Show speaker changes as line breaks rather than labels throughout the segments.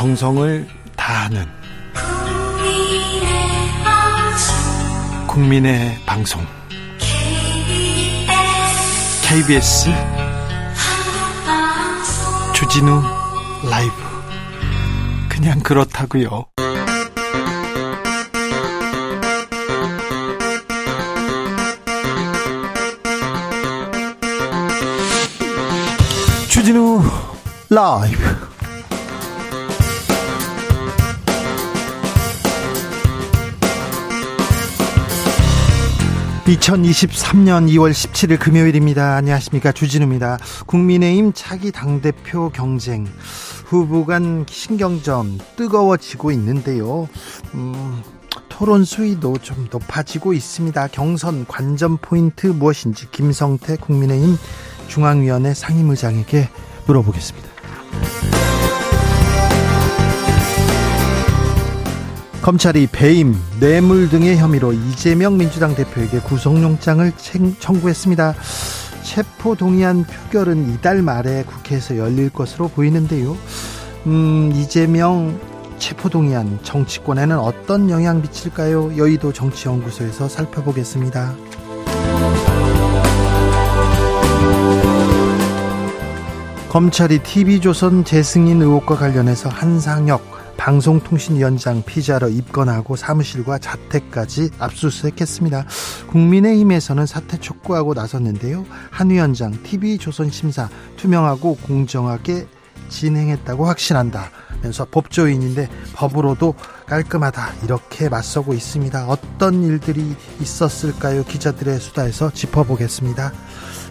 정성을 다하는 국민의 방송. KBS 주진우 라이브. 그냥 그렇다고요. 주진우 라이브 2023년 2월 17일 금요일입니다. 안녕하십니까. 주진우입니다. 국민의힘 차기 당대표 경쟁. 후보 간 신경전 뜨거워지고 있는데요. 음, 토론 수위도 좀 높아지고 있습니다. 경선 관전 포인트 무엇인지 김성태 국민의힘 중앙위원회 상임의장에게 물어보겠습니다. 검찰이 배임, 뇌물 등의 혐의로 이재명 민주당 대표에게 구속영장을 청구했습니다. 체포 동의안 표결은 이달 말에 국회에서 열릴 것으로 보이는데요. 음, 이재명 체포 동의안 정치권에는 어떤 영향 미칠까요? 여의도 정치연구소에서 살펴보겠습니다. 검찰이 TV조선 재승인 의혹과 관련해서 한상혁 방송통신위원장 피자로 입건하고 사무실과 자택까지 압수수색했습니다. 국민의힘에서는 사퇴 촉구하고 나섰는데요. 한 위원장 TV조선 심사 투명하고 공정하게 진행했다고 확신한다. 면서 법조인인데 법으로도 깔끔하다 이렇게 맞서고 있습니다. 어떤 일들이 있었을까요? 기자들의 수다에서 짚어보겠습니다.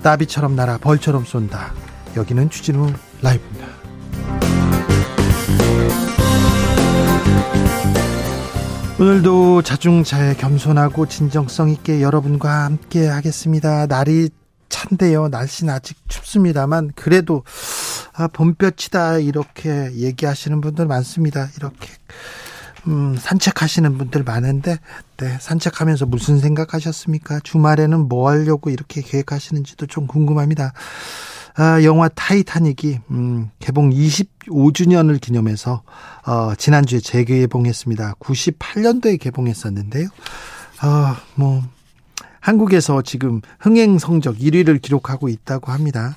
나비처럼 날아 벌처럼 쏜다. 여기는 추진우 라이브입니다. 오늘도 자중자애 겸손하고 진정성 있게 여러분과 함께 하겠습니다. 날이 찬데요. 날씨는 아직 춥습니다만 그래도 아, 봄볕이다 이렇게 얘기하시는 분들 많습니다. 이렇게 음, 산책하시는 분들 많은데 네, 산책하면서 무슨 생각하셨습니까? 주말에는 뭐 하려고 이렇게 계획하시는지도 좀 궁금합니다. 아, 영화 타이타닉이 음, 개봉 25주년을 기념해서 어, 지난주에 재개봉했습니다. 98년도에 개봉했었는데요. 아, 뭐 한국에서 지금 흥행 성적 1위를 기록하고 있다고 합니다.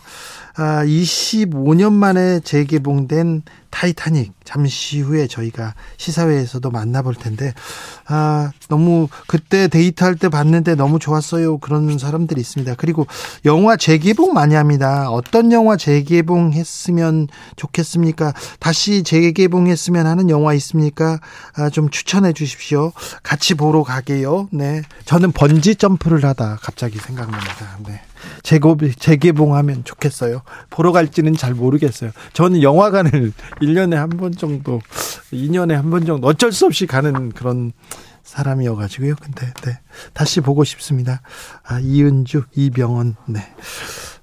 아, 25년 만에 재개봉된 타이타닉 잠시 후에 저희가 시사회에서도 만나볼 텐데 아 너무 그때 데이트할 때 봤는데 너무 좋았어요. 그런 사람들이 있습니다. 그리고 영화 재개봉 많이 합니다. 어떤 영화 재개봉했으면 좋겠습니까? 다시 재개봉했으면 하는 영화 있습니까? 아, 좀 추천해 주십시오. 같이 보러 가게요. 네. 저는 번지 점프를 하다 갑자기 생각납니다. 네. 재고, 재개봉하면 좋겠어요. 보러 갈지는 잘 모르겠어요. 저는 영화관을 1년에 한번 정도, 2년에 한 번 정도 어쩔 수 없이 가는 그런 사람이어가지고요. 근데, 네. 다시 보고 싶습니다. 아, 이은주, 이병헌, 네.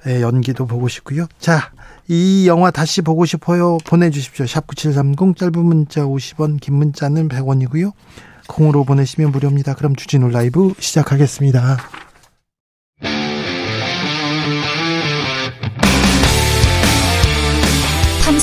네. 연기도 보고 싶고요. 자, 이 영화 다시 보고 싶어요. 보내주십시오. 샵 9730 짧은 문자 50원, 긴 문자는 100원이고요. 콩으로 보내시면 무료입니다. 그럼 주진우 라이브 시작하겠습니다.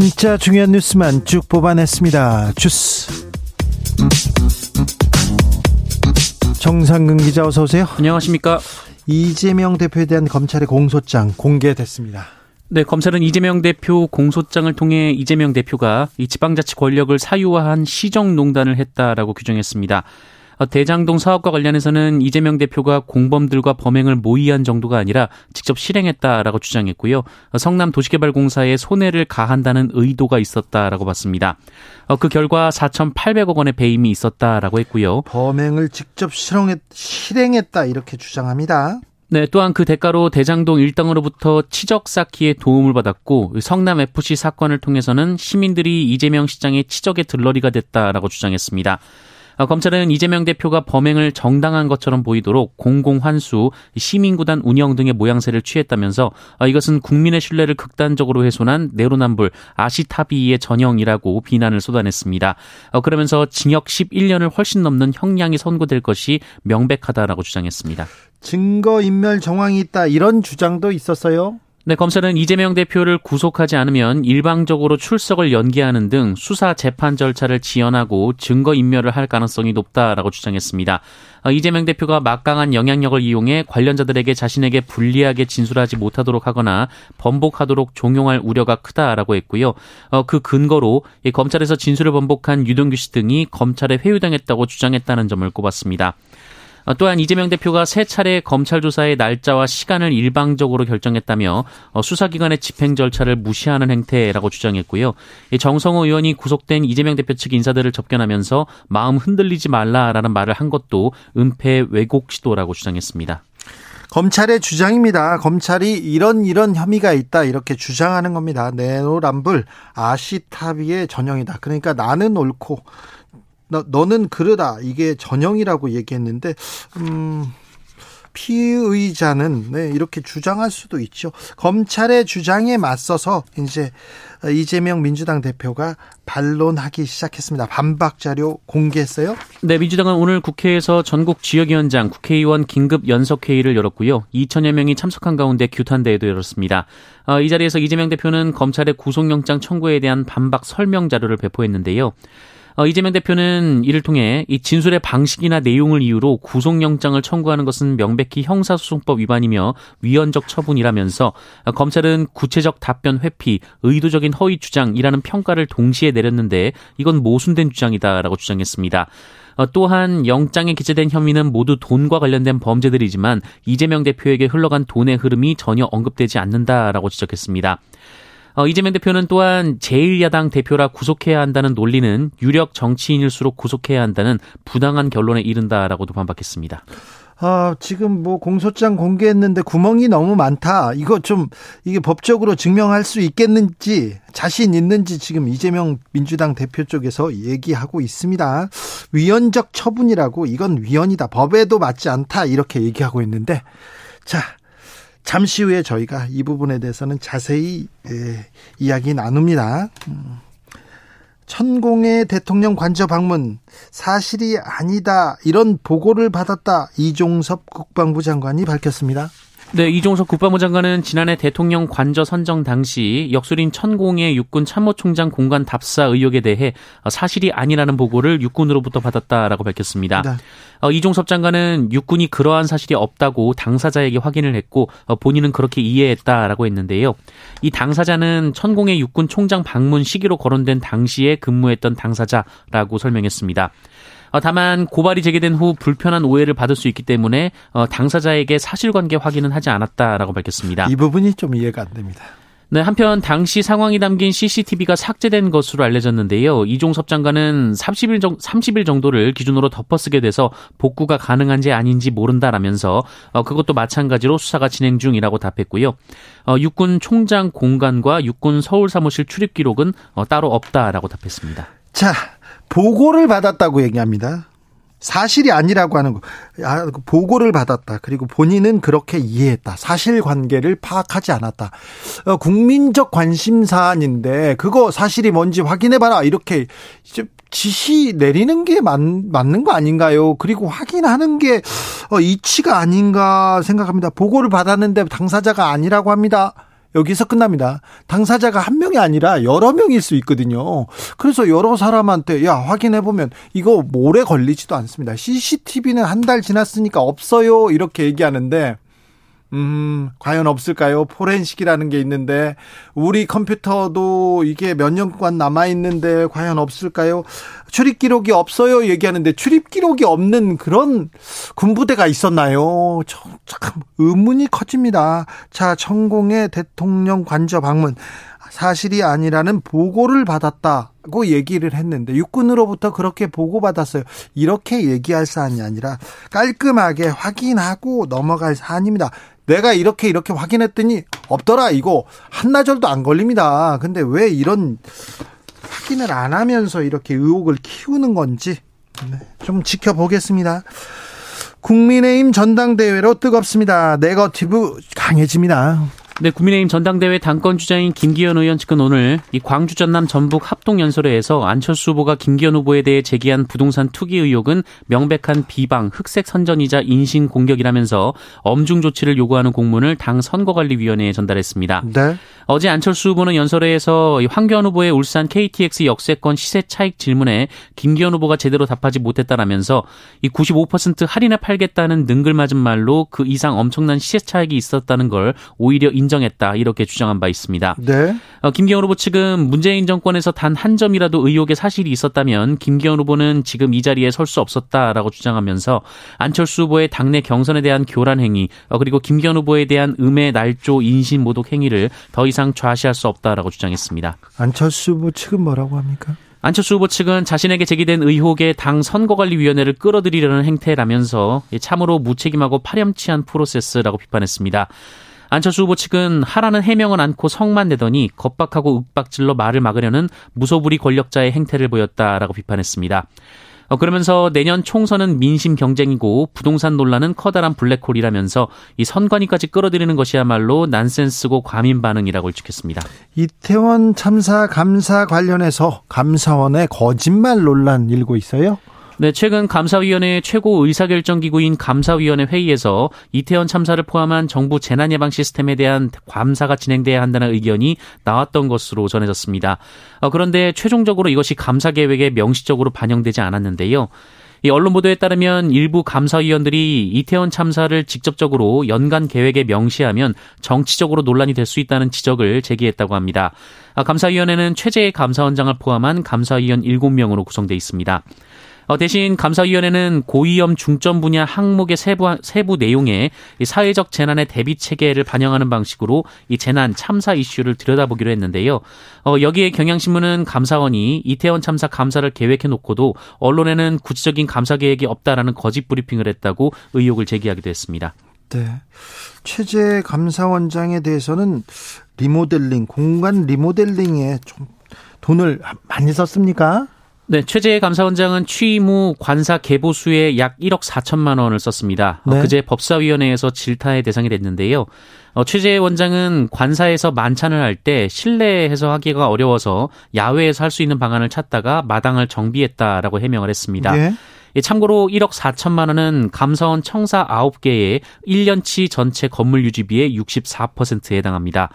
진짜 중요한 뉴스만 쭉 뽑아냈습니다. 주스. 정상근 기자 어서 오세요.
안녕하십니까.
이재명 대표에 대한 검찰의 공소장 공개됐습니다.
네, 검찰은 이재명 대표 공소장을 통해 이재명 대표가 이 지방자치 권력을 사유화한 시정농단을 했다라고 규정했습니다. 어, 대장동 사업과 관련해서는 이재명 대표가 공범들과 범행을 모의한 정도가 아니라 직접 실행했다라고 주장했고요. 어, 성남 도시개발공사에 손해를 가한다는 의도가 있었다라고 봤습니다. 어, 그 결과 4,800억 원의 배임이 있었다라고 했고요.
범행을 직접 실행했, 실행했다 이렇게 주장합니다.
네, 또한 그 대가로 대장동 일당으로부터 치적 쌓기에 도움을 받았고 성남 FC 사건을 통해서는 시민들이 이재명 시장의 치적의 들러리가 됐다라고 주장했습니다. 어, 검찰은 이재명 대표가 범행을 정당한 것처럼 보이도록 공공환수, 시민구단 운영 등의 모양새를 취했다면서 어, 이것은 국민의 신뢰를 극단적으로 훼손한 내로남불 아시타비의 전형이라고 비난을 쏟아냈습니다. 어, 그러면서 징역 11년을 훨씬 넘는 형량이 선고될 것이 명백하다라고 주장했습니다.
증거인멸 정황이 있다 이런 주장도 있었어요.
네, 검찰은 이재명 대표를 구속하지 않으면 일방적으로 출석을 연기하는 등 수사 재판 절차를 지연하고 증거 인멸을 할 가능성이 높다라고 주장했습니다. 어, 이재명 대표가 막강한 영향력을 이용해 관련자들에게 자신에게 불리하게 진술하지 못하도록 하거나 번복하도록 종용할 우려가 크다라고 했고요. 어, 그 근거로 검찰에서 진술을 번복한 유동규 씨 등이 검찰에 회유당했다고 주장했다는 점을 꼽았습니다. 어, 또한 이재명 대표가 세 차례 검찰 조사의 날짜와 시간을 일방적으로 결정했다며 어, 수사기관의 집행 절차를 무시하는 행태라고 주장했고요. 정성호 의원이 구속된 이재명 대표 측 인사들을 접견하면서 마음 흔들리지 말라라는 말을 한 것도 은폐 왜곡 시도라고 주장했습니다.
검찰의 주장입니다. 검찰이 이런 이런 혐의가 있다 이렇게 주장하는 겁니다. 네노람불 아시타비의 전형이다. 그러니까 나는 옳고 너, 너는 그러다 이게 전형이라고 얘기했는데 음 피의자는 네, 이렇게 주장할 수도 있죠. 검찰의 주장에 맞서서 이제 이재명 민주당 대표가 반론하기 시작했습니다. 반박 자료 공개했어요?
네, 민주당은 오늘 국회에서 전국 지역위원장, 국회의원 긴급 연석 회의를 열었고요. 2천여 명이 참석한 가운데 규탄대회도 열었습니다. 어, 이 자리에서 이재명 대표는 검찰의 구속영장 청구에 대한 반박 설명 자료를 배포했는데요. 어, 이재명 대표는 이를 통해 이 진술의 방식이나 내용을 이유로 구속영장을 청구하는 것은 명백히 형사소송법 위반이며 위헌적 처분이라면서 검찰은 구체적 답변 회피, 의도적인 허위 주장이라는 평가를 동시에 내렸는데 이건 모순된 주장이다라고 주장했습니다. 어, 또한 영장에 기재된 혐의는 모두 돈과 관련된 범죄들이지만 이재명 대표에게 흘러간 돈의 흐름이 전혀 언급되지 않는다라고 지적했습니다. 어, 이재명 대표는 또한 제1야당 대표라 구속해야 한다는 논리는 유력 정치인일수록 구속해야 한다는 부당한 결론에 이른다라고도 반박했습니다.
아, 지금 뭐 공소장 공개했는데 구멍이 너무 많다. 이거 좀 이게 법적으로 증명할 수 있겠는지 자신 있는지 지금 이재명 민주당 대표 쪽에서 얘기하고 있습니다. 위헌적 처분이라고 이건 위헌이다. 법에도 맞지 않다. 이렇게 얘기하고 있는데 자, 잠시 후에 저희가 이 부분에 대해서는 자세히 예, 이야기 나눕니다. 음. 천공의 대통령 관저 방문 사실이 아니다 이런 보고를 받았다 이종섭 국방부 장관이 밝혔습니다.
네, 이종석 국방부 장관은 지난해 대통령 관저 선정 당시 역술인 천공의 육군 참모총장 공간 답사 의혹에 대해 사실이 아니라는 보고를 육군으로부터 받았다라고 밝혔습니다. 네. 어, 이종섭 장관은 육군이 그러한 사실이 없다고 당사자에게 확인을 했고 어, 본인은 그렇게 이해했다라고 했는데요. 이 당사자는 천공의 육군 총장 방문 시기로 거론된 당시에 근무했던 당사자라고 설명했습니다. 어, 다만 고발이 제기된 후 불편한 오해를 받을 수 있기 때문에 어, 당사자에게 사실관계 확인은 하지 않았다라고 밝혔습니다.
이 부분이 좀 이해가 안 됩니다.
네, 한편 당시 상황이 담긴 CCTV가 삭제된 것으로 알려졌는데요. 이종섭 장관은 30일, 정, 30일 정도를 기준으로 덮어쓰게 돼서 복구가 가능한지 아닌지 모른다라면서 어, 그것도 마찬가지로 수사가 진행 중이라고 답했고요. 어, 육군 총장 공간과 육군 서울 사무실 출입 기록은 어, 따로 없다라고 답했습니다.
자, 보고를 받았다고 얘기합니다. 사실이 아니라고 하는 거. 아, 보고를 받았다. 그리고 본인은 그렇게 이해했다. 사실 관계를 파악하지 않았다. 어, 국민적 관심 사안인데 그거 사실이 뭔지 확인해 봐라. 이렇게 지시 내리는 게 맞, 맞는 거 아닌가요? 그리고 확인하는 게 어, 이치가 아닌가 생각합니다. 보고를 받았는데 당사자가 아니라고 합니다. 여기서 끝납니다. 당사자가 한 명이 아니라 여러 명일 수 있거든요. 그래서 여러 사람한테 야 확인해 보면 이거 오래 걸리지도 않습니다. CCTV는 한 달 지났으니까 없어요 이렇게 얘기하는데 음, 과연 없을까요? 포렌식이라는 게 있는데, 우리 컴퓨터도 이게 몇 년간 남아있는데, 과연 없을까요? 출입 기록이 없어요. 얘기하는데, 출입 기록이 없는 그런 군부대가 있었나요? 참, 의문이 커집니다. 자, 천공의 대통령 관저 방문. 사실이 아니라는 보고를 받았다고 얘기를 했는데 육군으로부터 그렇게 보고받았어요. 이렇게 얘기할 사안이 아니라 깔끔하게 확인하고 넘어갈 사안입니다. 내가 이렇게 이렇게 확인했더니 없더라 이거 한나절도 안 걸립니다. 근데 왜 이런 확인을 안 하면서 이렇게 의혹을 키우는 건지 네, 좀 지켜보겠습니다. 국민의힘 전당대회로 뜨겁습니다. 네거티브 강해집니다.
네, 국민의힘 전당대회 당권 주자인 김기현 의원 측은 오늘 이 광주 전남 전북 합동 연설회에서 안철수 후보가 김기현 후보에 대해 제기한 부동산 투기 의혹은 명백한 비방, 흑색 선전이자 인신 공격이라면서 엄중 조치를 요구하는 공문을 당 선거관리위원회에 전달했습니다. 네. 어제 안철수 후보는 연설회에서 황교안 후보의 울산 KTX 역세권 시세 차익 질문에 김기현 후보가 제대로 답하지 못했다라면서 이 95% 할인에 팔겠다는 능글맞은 말로 그 이상 엄청난 시세 차익이 있었다는 걸 오히려 인 정했다 이렇게 주장한 바 있습니다. 네. 어, 김기현 후보 측은 문재인 정권에서 단 한 점이라도 의혹의 사실이 있었다면 김기현 후보는 지금 이 자리에 설 수 없었다라고 주장하면서 안철수 후보의 당내 경선에 대한 교란 행위 어, 그리고 김기현 후보에 대한 음해 날조 인신 모독 행위를 더 이상 이상 좌시할 수 없다라고 주장했습니다.
안철수 후보 측은 뭐라고 합니까?
안철수 후보 측은 자신에게 제기된 의혹에 당 선거관리위원회를 끌어들이려는 행태라면서 참으로 무책임하고 파렴치한 프로세스라고 비판했습니다. 안철수 후보 측은 하라는 해명은 않고 성만 내더니 겁박하고 윽박질러 말을 막으려는 무소불위 권력자의 행태를 보였다라고 비판했습니다. 어, 그러면서 내년 총선은 민심 경쟁이고 부동산 논란은 커다란 블랙홀이라면서 이 선관위까지 끌어들이는 것이야말로 난센스고 과민 반응이라고 일축했습니다.
이태원 참사 감사 관련해서 감사원의 거짓말 논란 일고 있어요?
네, 최근 감사위원회 최고 의사결정기구인 감사위원회 회의에서 이태원 참사를 포함한 정부 재난예방 시스템에 대한 감사가 진행돼야 한다는 의견이 나왔던 것으로 전해졌습니다. 어, 그런데 최종적으로 이것이 감사 계획에 명시적으로 반영되지 않았는데요. 이 언론 보도에 따르면 일부 감사위원들이 이태원 참사를 직접적으로 연간 계획에 명시하면 정치적으로 논란이 될 수 있다는 지적을 제기했다고 합니다. 아, 감사위원회는 최재의 감사원장을 포함한 감사위원 7명으로 구성돼 있습니다. 어, 대신 감사위원회는 고위험 중점 분야 항목의 세부, 세부 내용에 사회적 재난의 대비 체계를 반영하는 방식으로 이 재난 참사 이슈를 들여다보기로 했는데요. 어, 여기에 경향신문은 감사원이 이태원 참사 감사를 계획해 놓고도 언론에는 구체적인 감사 계획이 없다라는 거짓 브리핑을 했다고 의혹을 제기하기도 했습니다.
네. 최재 감사원장에 대해서는 리모델링, 공간 리모델링에 좀 돈을 많이 썼습니까?
네, 최재 감사원장은 취임 후 관사 개보수에 약 1억 4천만 원을 썼습니다. 어, 네. 어, 그제 법사위원회에서 질타의 대상이 됐는데요. 어, 최재 원장은 관사에서 만찬을 할 때 실내에서 하기가 어려워서 야외에서 할 수 있는 방안을 찾다가 마당을 정비했다라고 해명을 했습니다. 네. 참고로 1억 4천만 원은 감사원 청사 9개의 1년치 전체 건물 유지비의 64%에 해당합니다.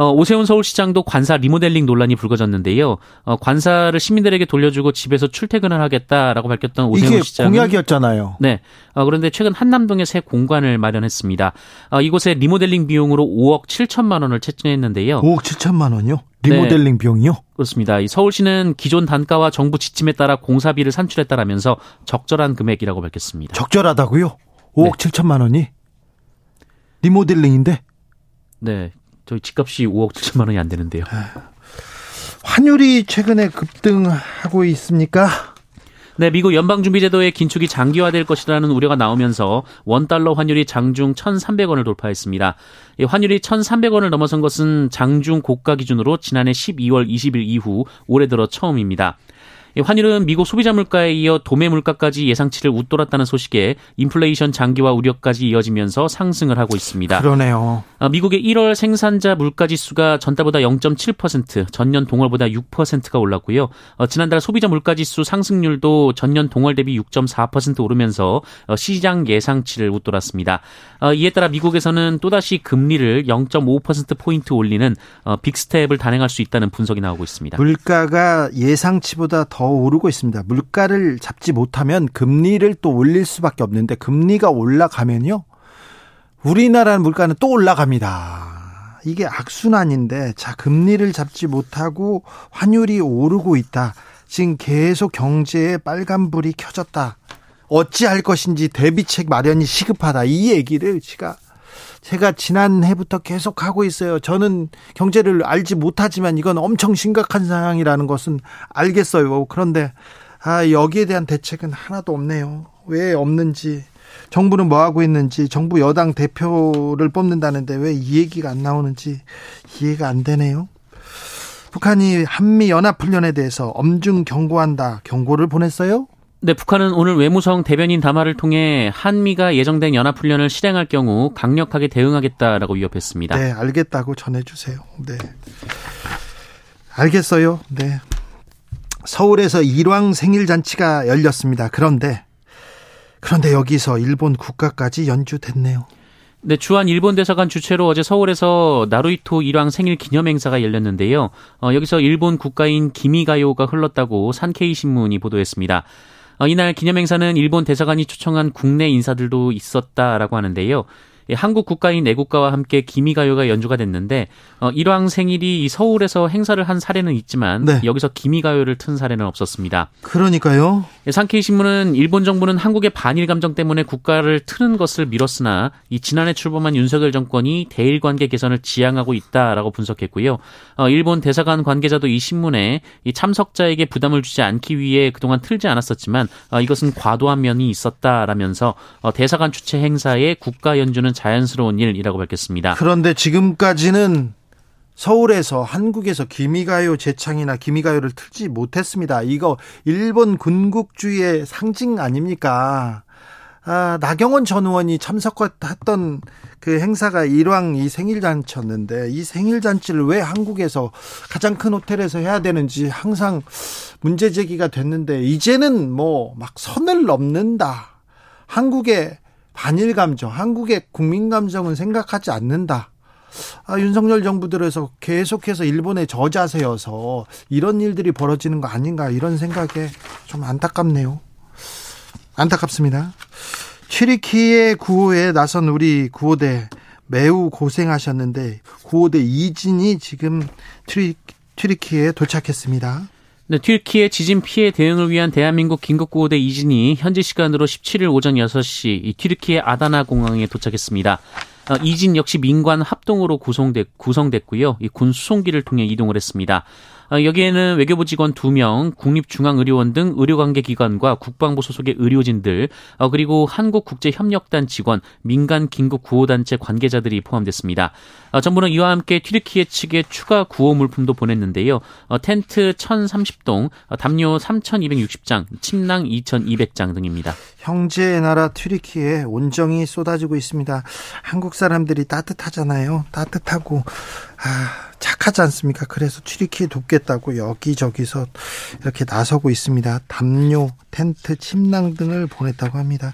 어, 오세훈 서울시장도 관사 리모델링 논란이 불거졌는데요. 어, 관사를 시민들에게 돌려주고 집에서 출퇴근을 하겠다라고 밝혔던 오세훈 시장
공약이었잖아요.
네. 어, 그런데 최근 한남동에 새 공간을 마련했습니다. 어, 이곳에 리모델링 비용으로 5억 7천만 원을 채팅했는데요.
5억 7천만 원요? 리모델링 네. 비용이요?
그렇습니다. 서울시는 기존 단가와 정부 지침에 따라 공사비를 산출했다라면서 적절한 금액이라고 밝혔습니다.
적절하다고요? 5억 네. 7천만 원이? 리모델링인데?
네. 저희 집값이 5억 7천만 원이 안 되는데요.
환율이 최근에 급등하고 있습니까?
네, 미국 연방준비제도의 긴축이 장기화될 것이라는 우려가 나오면서 원달러 환율이 장중 1,300원을 돌파했습니다. 환율이 1,300원을 넘어선 것은 장중 고가 기준으로 지난해 12월 20일 이후 올해 들어 처음입니다. 환율은 미국 소비자 물가에 이어 도매 물가까지 예상치를 웃돌았다는 소식에 인플레이션 장기화 우려까지 이어지면서 상승을 하고 있습니다.
그러네요.
어, 미국의 1월 생산자 물가 지수가 전달보다 0.7%, 전년 동월보다 6%가 올랐고요. 어, 지난달 소비자 물가 지수 상승률도 전년 동월 대비 6.4% 오르면서 어, 시장 예상치를 웃돌았습니다. 이에 따라 미국에서는 또다시 금리를 0.5% 포인트 올리는 빅스텝을 단행할 수 있다는 분석이 나오고 있습니다.
물가가 예상치보다 더더 오르고 있습니다. 물가를 잡지 못하면 금리를 또 올릴 수밖에 없는데 금리가 올라가면요. 우리나라 물가는 또 올라갑니다. 이게 악순환인데 자 금리를 잡지 못하고 환율이 오르고 있다. 지금 계속 경제에 빨간불이 켜졌다. 어찌할 것인지 대비책 마련이 시급하다. 이 얘기를 제가 제가 지난해부터 계속 하고 있어요. 저는 경제를 알지 못하지만 이건 엄청 심각한 상황이라는 것은 알겠어요. 그런데 아, 여기에 대한 대책은 하나도 없네요. 왜 없는지 정부는 뭐 하고 있는지 정부 여당 대표를 뽑는다는데 왜 이 얘기가 안 나오는지 이해가 안 되네요. 북한이 한미 연합 훈련에 대해서 엄중 경고한다. 경고를 보냈어요?
네, 북한은 오늘 외무성 대변인 담화를 통해 한미가 예정된 연합훈련을 실행할 경우 강력하게 대응하겠다라고 위협했습니다.
네, 알겠다고 전해주세요. 네. 알겠어요. 네. 서울에서 일왕 생일 잔치가 열렸습니다. 그런데, 그런데 여기서 일본 국가까지 연주됐네요.
네, 주한 일본 대사관 주최로 어제 서울에서 나루이토 일왕 생일 기념 행사가 열렸는데요. 어, 여기서 일본 국가인 기미가요가 흘렀다고 산케이 신문이 보도했습니다. 어, 이날 기념 행사는 일본 대사관이 초청한 국내 인사들도 있었다라고 하는데요. 예, 한국 국가인 애국가와 함께 기미가요가 연주가 됐는데 어, 일왕 생일이 서울에서 행사를 한 사례는 있지만 네. 여기서 기미가요를 튼 사례는 없었습니다.
그러니까요.
예, 상케이 신문은 일본 정부는 한국의 반일 감정 때문에 국가를 트는 것을 미뤘으나 이 지난해 출범한 윤석열 정권이 대일 관계 개선을 지향하고 있다라고 분석했고요. 어, 일본 대사관 관계자도 이 신문에 이 참석자에게 부담을 주지 않기 위해 그동안 틀지 않았었지만 어, 이것은 과도한 면이 있었다라면서 어, 대사관 주최 행사에 국가 연주는 자연스러운 일이라고 밝혔습니다.
그런데 지금까지는 서울에서 한국에서 기미가요 재창이나 기미가요를 틀지 못했습니다. 이거 일본 군국주의의 상징 아닙니까? 아, 나경원 전 의원이 참석했던 그 행사가 일왕 이 생일잔치였는데 이 생일잔치를 왜 한국에서 가장 큰 호텔에서 해야 되는지 항상 문제 제기가 됐는데 이제는 뭐 막 선을 넘는다. 한국의 반일 감정, 한국의 국민 감정은 생각하지 않는다. 아, 윤석열 정부 들에서 계속해서 일본의 저자세여서 이런 일들이 벌어지는 거 아닌가 이런 생각에 좀 안타깝네요. 안타깝습니다. 튀르키예 구호에 나선 우리 구호대 매우 고생하셨는데 구호대 이진이 지금 트리, 튀르키예에 도착했습니다.
네, 튀르키예 지진 피해 대응을 위한 대한민국 긴급구호대 이진이 현지 시간으로 17일 오전 6시 이 튀르키예 아다나 공항에 도착했습니다. 어, 이진 역시 민관 합동으로 구성됐, 구성됐고요. 이군 수송기를 통해 이동을 했습니다. 어, 여기에는 외교부 직원 2명, 국립중앙의료원 등 의료관계 기관과 국방부 소속의 의료진들, 어, 그리고 한국국제협력단 직원, 민간 긴급 구호단체 관계자들이 포함됐습니다. 어, 정부는 이와 함께 튀르키예 측에 추가 구호 물품도 보냈는데요. 텐트 1,030동, 담요 3,260장, 침낭 2,200장 등입니다.
형제의 나라 튀르키에 온정이 쏟아지고 있습니다. 한국 사람들이 따뜻하잖아요. 따뜻하고 아 착하지 않습니까? 그래서 튀르키에 돕겠다고 여기저기서 이렇게 나서고 있습니다. 담요, 텐트, 침낭 등을 보냈다고 합니다.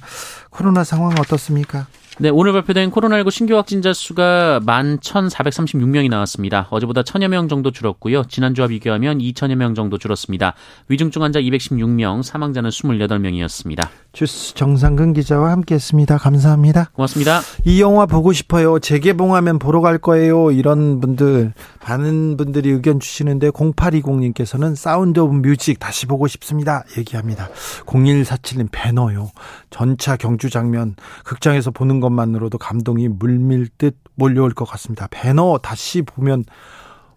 코로나 상황 어떻습니까?
네, 오늘 발표된 코로나19 신규 확진자 수가 11,436명이 나왔습니다. 어제보다 1,000여 명 정도 줄었고요. 지난주와 비교하면 2,000여 명 정도 줄었습니다. 위중증 환자 216명, 사망자는 28명이었습니다.
주스 정상근 기자와 함께했습니다. 감사합니다.
고맙습니다.
이 영화 보고 싶어요. 재개봉하면 보러 갈 거예요. 이런 분들 많은 분들이 의견 주시는데 0820님께서는 Sound of Music 다시 보고 싶습니다. 얘기합니다. 0147님 벤허요. 전차 경주 장면 극장에서 보는 것만으로도 감동이 물밀듯 몰려올 것 같습니다. 벤허 다시 보면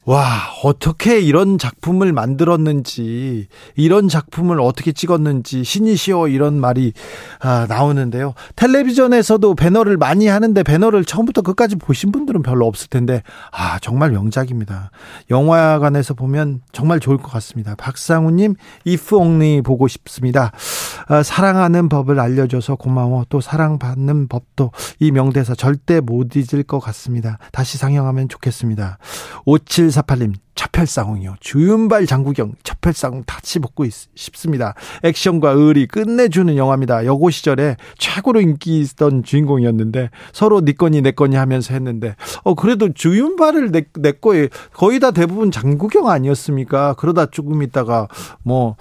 와, 어떻게 이런 작품을 만들었는지, 이런 작품을 어떻게 찍었는지, 신이시여 이런 말이 아, 나오는데요. 텔레비전에서도 벤허를 많이 하는데 벤허를 처음부터 끝까지 보신 분들은 별로 없을 텐데, 아, 정말 명작입니다. 영화관에서 보면 정말 좋을 것 같습니다. 박상우님, only 보고 싶습니다. 아, 사랑하는 법을 알려줘서 고마워. 또 사랑받는 법도 이 명대사 절대 못 잊을 것 같습니다. 다시 상영하면 좋겠습니다. 57 4148님, 차펠상웅이요. 주윤발 장구경, 차펠상웅 다시 보고 싶습니다. 액션과 의리 끝내주는 영화입니다. 여고 시절에 최고로 인기 있던 주인공이었는데 서로 네 거니 내 거니 하면서 했는데 어 그래도 주윤발을 내, 내 거에 거의 다 대부분 장국영 아니었습니까? 그러다 조금 있다가 뭐,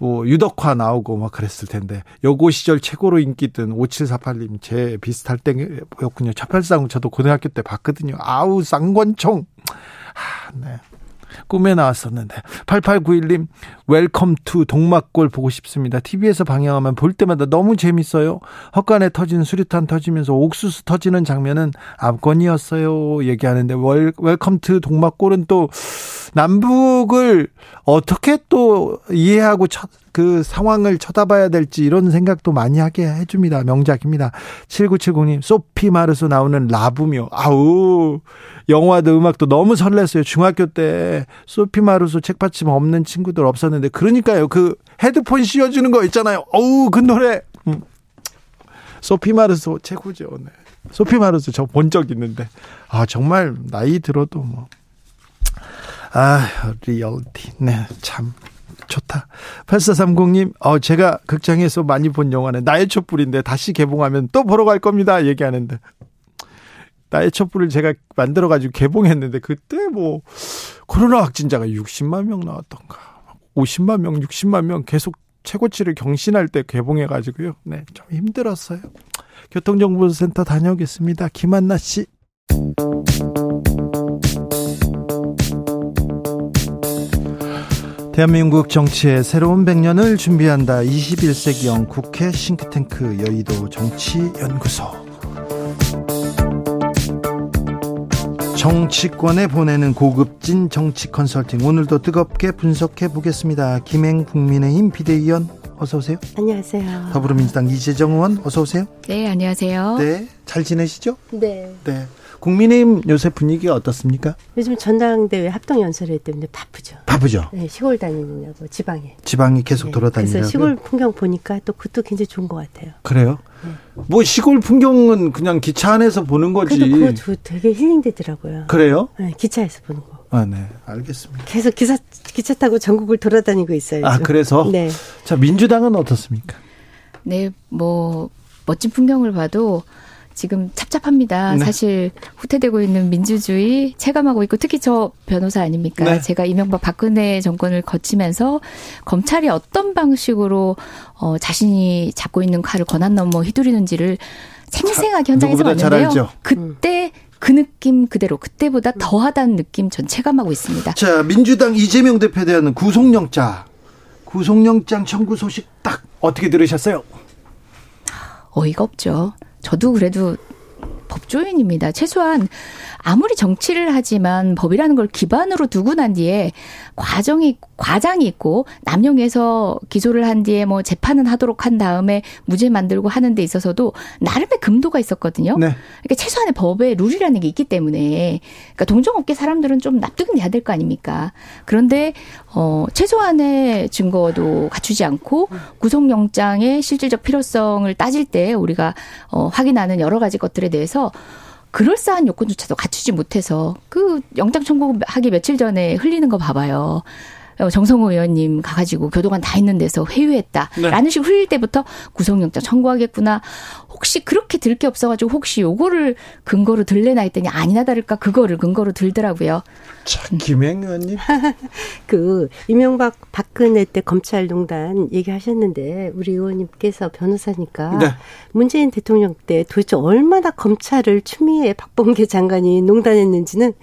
뭐 유덕화 나오고 막 그랬을 텐데 여고 시절 최고로 인기 있던 5748님 제 비슷할 때였군요. 첩혈쌍웅 저도 고등학교 때 봤거든요. 아우 쌍권총 아, 네. 꿈에 나왔었는데 8891님 Welcome to 동막골 보고 싶습니다. TV에서 방영하면 볼 때마다 너무 재밌어요. 헛간에 터진 수류탄 터지면서 옥수수 터지는 장면은 압권이었어요. 얘기하는데 Wel, Welcome to 동막골은 또 남북을 어떻게 또 이해하고 쳐, 그 상황을 쳐다봐야 될지 이런 생각도 많이 하게 해줍니다. 명작입니다. 7970님, 소피 마르소 나오는 La Boum이요. 아우, 영화도 음악도 너무 설렜어요. 중학교 때 소피 마르소 책받침 없는 친구들 없었는데, 그러니까요. 그 헤드폰 씌워주는 거 있잖아요. 어우, 그 노래. 음. 소피 마르소 최고죠. 네. 소피 마르소 저 본 적 있는데. 아, 정말 나이 들어도 뭐. 아, 리얼티. 네, 참. 좋다. 8430님, 어, 제가 극장에서 많이 본 영화는 나의 촛불인데 다시 개봉하면 또 보러 갈 겁니다. 얘기하는데. 나의 촛불을 제가 만들어가지고 개봉했는데 그때 뭐 코로나 확진자가 60만 명 나왔던가. 50만 명, 60만 명 계속 최고치를 경신할 때 개봉해가지고요. 네, 좀 힘들었어요. 교통정보센터 다녀오겠습니다. 김한나 씨. 대한민국 정치의 새로운 100년을 준비한다. 21세기형 국회 싱크탱크 여의도 정치연구소. 정치권에 보내는 고급진 정치 컨설팅 오늘도 뜨겁게 분석해 보겠습니다. 김행 국민의힘 비대위원 어서 오세요.
안녕하세요.
더불어민주당 이재정 의원 어서 오세요.
네, 안녕하세요.
네, 잘 지내시죠?
네.
네. 국민의힘 요새 분위기가 어떻습니까?
요즘 전당대회 합동 연설회 때문에 바쁘죠.
바쁘죠.
네, 시골 다니느냐고 지방에.
지방이 계속
네,
돌아다니라고.
그래서 시골 풍경 보니까 또 그것도 굉장히 좋은 것 같아요.
그래요?
네.
뭐 시골 풍경은 그냥 기차 안에서 보는 거지.
그래도 그거 저 되게 힐링되더라고요.
그래요?
네, 기차에서 보는 거.
아, 네. 알겠습니다.
계속 기차 기차 타고 전국을 돌아다니고 있어요.
아, 그래서
네.
자, 민주당은 어떻습니까?
네, 뭐 멋진 풍경을 봐도 지금 찹찹합니다.
네.
사실 후퇴되고 있는 민주주의 체감하고 있고 특히 저 변호사 아닙니까?
네.
제가 이명박 박근혜 정권을 거치면서 검찰이 어떤 방식으로 어, 자신이 잡고 있는 칼을 권한 넘어 휘두르는지를 생생하게 현장에서 봤는데요. 그때 그 느낌 그대로 그때보다 더하다는 느낌 전 체감하고 있습니다.
자, 민주당 이재명 대표에 대한 구속영장. 구속영장 청구 소식 딱 어떻게 들으셨어요?
어이가 없죠. 저도 그래도 법조인입니다. 최소한 아무리 정치를 하지만 법이라는 걸 기반으로 두고 난 뒤에 과정이 과장이 있고 남용해서 기소를 한 뒤에 뭐 재판은 하도록 한 다음에 무죄 만들고 하는 데 있어서도 나름의 금도가 있었거든요.
네.
그러니까 최소한의 법에 룰이라는 게 있기 때문에 그러니까 동종업계 사람들은 좀 납득은 해야 될 거 아닙니까? 그런데 어 최소한의 증거도 갖추지 않고 구속영장의 실질적 필요성을 따질 때 우리가 어 확인하는 여러 가지 것들에 대해서 그럴싸한 요건조차도 갖추지 못해서 그 영장 청구하기 며칠 전에 흘리는 거 봐봐요. 어, 정성호 의원님 가가지고 교도관 다 있는 데서 회유했다라는
네.
식으로 흘릴 때부터 구속영장 청구하겠구나. 혹시 그렇게 들 게 없어가지고 혹시 요거를 근거로 들래나 했더니 아니나 다를까 그거를 근거로 들더라고요.
자, 김행 의원님.
그 이명박 박근혜 때 검찰농단 얘기하셨는데 우리 의원님께서 변호사니까
네.
문재인 대통령 때 도대체 얼마나 검찰을 추미애 박범계 장관이 농단했는지는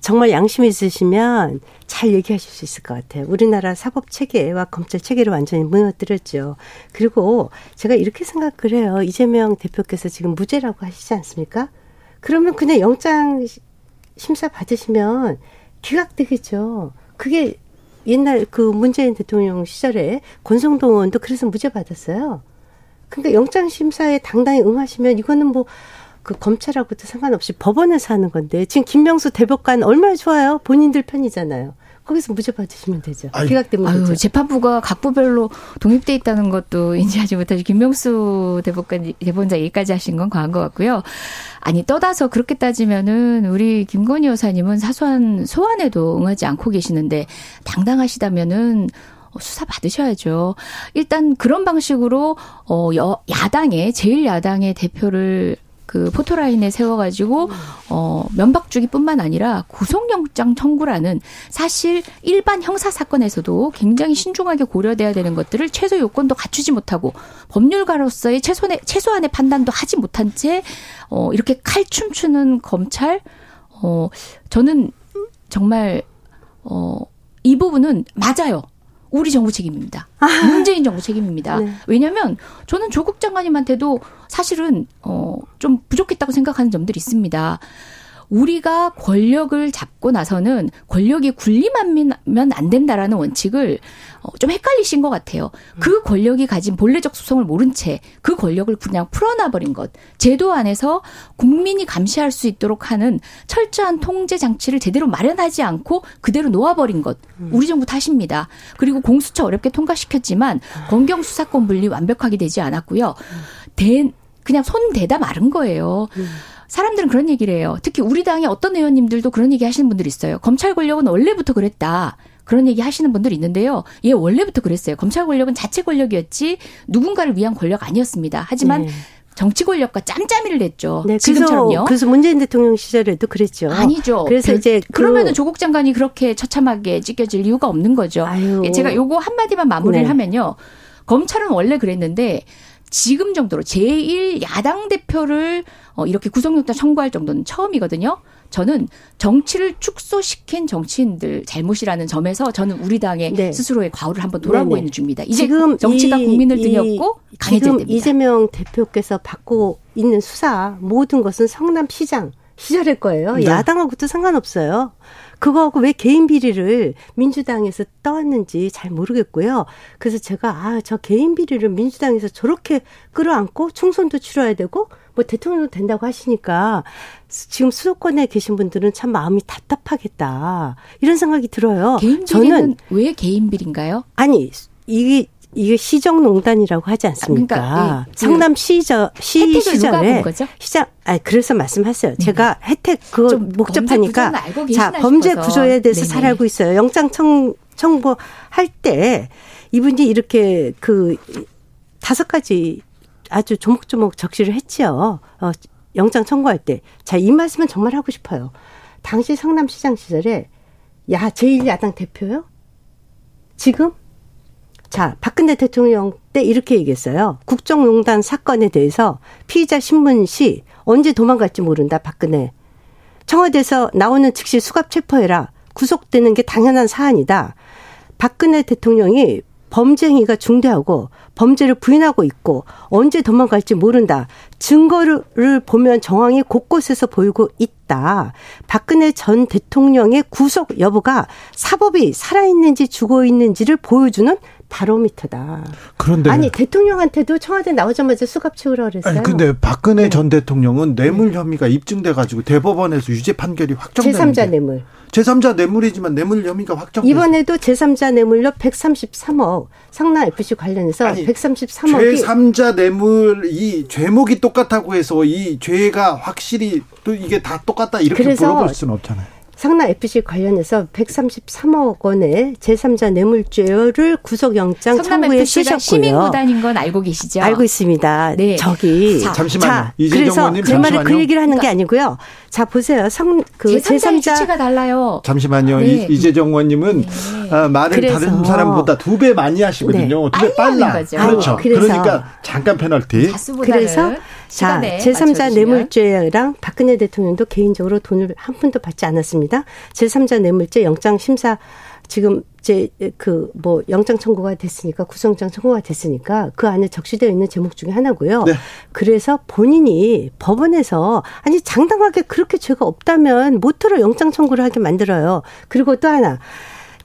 정말 양심 있으시면 잘 얘기하실 수 있을 것 같아요. 우리나라 사법 체계와 검찰 체계를 완전히 무너뜨렸죠. 그리고 제가 이렇게 생각을 해요. 이재명 대표께서 지금 무죄라고 하시지 않습니까? 그러면 그냥 영장 심사 받으시면 기각되겠죠. 그게 옛날 그 문재인 대통령 시절에 권성동 의원도 그래서 무죄 받았어요. 그러니까 영장 심사에 당당히 응하시면 이거는 뭐 그 검찰하고 도 상관없이 법원에서 하는 건데 지금 김명수 대법관 얼마나 좋아요. 본인들 편이잖아요. 거기서 무죄 받으시면 되죠. 기각되면 되죠.
아유, 재판부가 각부별로 독립돼 있다는 것도 인지하지 못하지 김명수 대법관 대법원장 얘기까지 하신 건 과한 것 같고요. 아니 떠다서 그렇게 따지면은 우리 김건희 여사님은 사소한 소환에도 응하지 않고 계시는데 당당하시다면은 수사 받으셔야죠. 일단 그런 방식으로 어 여, 야당의 제일 야당의 대표를 그 포토라인에 세워가지고 어 면박주기뿐만 아니라 구속영장 청구라는 사실 일반 형사 사건에서도 굉장히 신중하게 고려돼야 되는 것들을 최소 요건도 갖추지 못하고 법률가로서의 최소한의 최소한의 판단도 하지 못한 채 어 이렇게 칼춤추는 검찰 어 저는 정말 어 이 부분은 맞아요. 우리 정부 책임입니다. 아. 문재인 정부 책임입니다. 네. 왜냐하면 저는 조국 장관님한테도 사실은 어 좀 부족했다고 생각하는 점들이 있습니다. 우리가 권력을 잡고 나서는 권력이 군림하면 안 된다라는 원칙을 어, 좀 헷갈리신 것 같아요. 그 권력이 가진 본래적 수성을 모른 채 그 권력을 그냥 풀어놔버린 것. 제도 안에서 국민이 감시할 수 있도록 하는 철저한 통제 장치를 제대로 마련하지 않고 그대로 놓아버린 것. 우리 정부 탓입니다. 그리고 공수처 어렵게 통과시켰지만 검경 수사권 분리 완벽하게 되지 않았고요. 대, 그냥 손 대다 마른 거예요. 사람들은 그런 얘기를 해요. 특히 우리 당의 어떤 의원님들도 그런 얘기 하시는 분들이 있어요. 검찰 권력은 원래부터 그랬다. 그런 얘기 하시는 분들이 있는데요. 예, 원래부터 그랬어요. 검찰 권력은 자체 권력이었지 누군가를 위한 권력 아니었습니다. 하지만 네. 정치 권력과 짬짬이를 냈죠. 네, 지금처럼요.
그래서 문재인 대통령 시절에도 그랬죠.
아니죠. 그래서 그, 이제 그, 러면은 조국 장관이 그렇게 처참하게 찢겨질 이유가 없는 거죠. 아유. 예, 제가 요거 한 마디만 마무리를 네. 하면요. 검찰은 원래 그랬는데 지금 정도로 제1 야당 대표를 어, 이렇게 구속영장 청구할 정도는 처음이거든요. 저는 정치를 축소시킨 정치인들 잘못이라는 점에서 저는 우리 당의 네. 스스로의 과오를 한번 돌아보고 네네. 있는 중입니다. 이제 지금 정치가 이, 국민을 등였고 강해져야 됩니다.
이재명 대표께서 받고 있는 수사 모든 것은 성남시장 시절일 거예요. 네. 야당하고도 상관없어요. 그거하고 왜 개인 비리를 민주당에서 떠왔는지 잘 모르겠고요. 그래서 제가 아, 저 개인 비리를 민주당에서 저렇게 끌어안고 총선도 치러야 되고 뭐 대통령도 된다고 하시니까 지금 수도권에 계신 분들은 참 마음이 답답하겠다. 이런 생각이 들어요.
개인 비리는 저는 왜 개인 비리인가요?
아니, 이게 이게 시정농단이라고 하지 않습니까? 그러니까, 예, 그 성남 시저 시 시절에 시장 아 그래서 말씀하세요. 네. 제가 혜택 그거 복잡하니까 자 범죄 싶어서. 구조에 대해서 네네. 잘 알고 있어요. 영장 청 청구 할때 이분이 이렇게 그 다섯 가지 아주 조목조목 적시를 했지요. 어, 영장 청구할 때. 자, 이 말씀은 정말 하고 싶어요. 당시 성남시장 시절에 야, 제1야당 대표요? 지금 자, 박근혜 대통령 때 이렇게 얘기했어요. 국정농단 사건에 대해서 피의자 신문 시 언제 도망갈지 모른다, 박근혜. 청와대에서 나오는 즉시 수갑 체포해라. 구속되는 게 당연한 사안이다. 박근혜 대통령이 범죄 행위가 중대하고 범죄를 부인하고 있고 언제 도망갈지 모른다. 증거를 보면 정황이 곳곳에서 보이고 있다. 박근혜 전 대통령의 구속 여부가 사법이 살아있는지 죽어 있는지를 보여주는 바로미터다.
그런데
아니 대통령한테도 청와대 나오자마자 수갑 채우라 그랬어요. 아니
근데 박근혜 네. 전 대통령은 뇌물 혐의가 입증돼 가지고 대법원에서 유죄 판결이 확정됐는데
제3자 뇌물.
제3자 뇌물이지만 뇌물 혐의가 확정.
이번에도 제3자 뇌물로 133억 상남 FC 관련해서 아니, 133억이
제3자 뇌물 이 죄목이 똑같다고 해서 이 죄가 확실히 또 이게 다 똑같다 이렇게 물어볼 수는 없잖아요.
상나 FC 관련해서 133억 원의 제3자 뇌물죄를 구속영장 청구에 쓰셨고요.
시민구단인 건 알고 계시죠?
알고 있습니다. 네. 저기
자, 잠시만요. 자,
그래서 제 말을 그 얘기를 하는 게 아니고요. 자 보세요. 성, 그
제3자 주체가 달라요.
잠시만요. 네. 이재정 의원님은 네. 아, 말을 다른 사람보다 두 배 많이 하시거든요. 네. 두배 빨라.
거죠.
그렇죠. 그러니까 잠깐 페널티.
그래서 자, 제3자 뇌물죄랑 박근혜 대통령도 개인적으로 돈을 한 푼도 받지 않았습니다. 제3자 뇌물죄 영장 심사 지금 이제 그 뭐 영장 청구가 됐으니까 구속영장 청구가 됐으니까 그 안에 적시되어 있는 제목 중에 하나고요. 네. 그래서 본인이 법원에서 아니 장당하게 그렇게 죄가 없다면 모토로 영장 청구를 하게 만들어요. 그리고 또 하나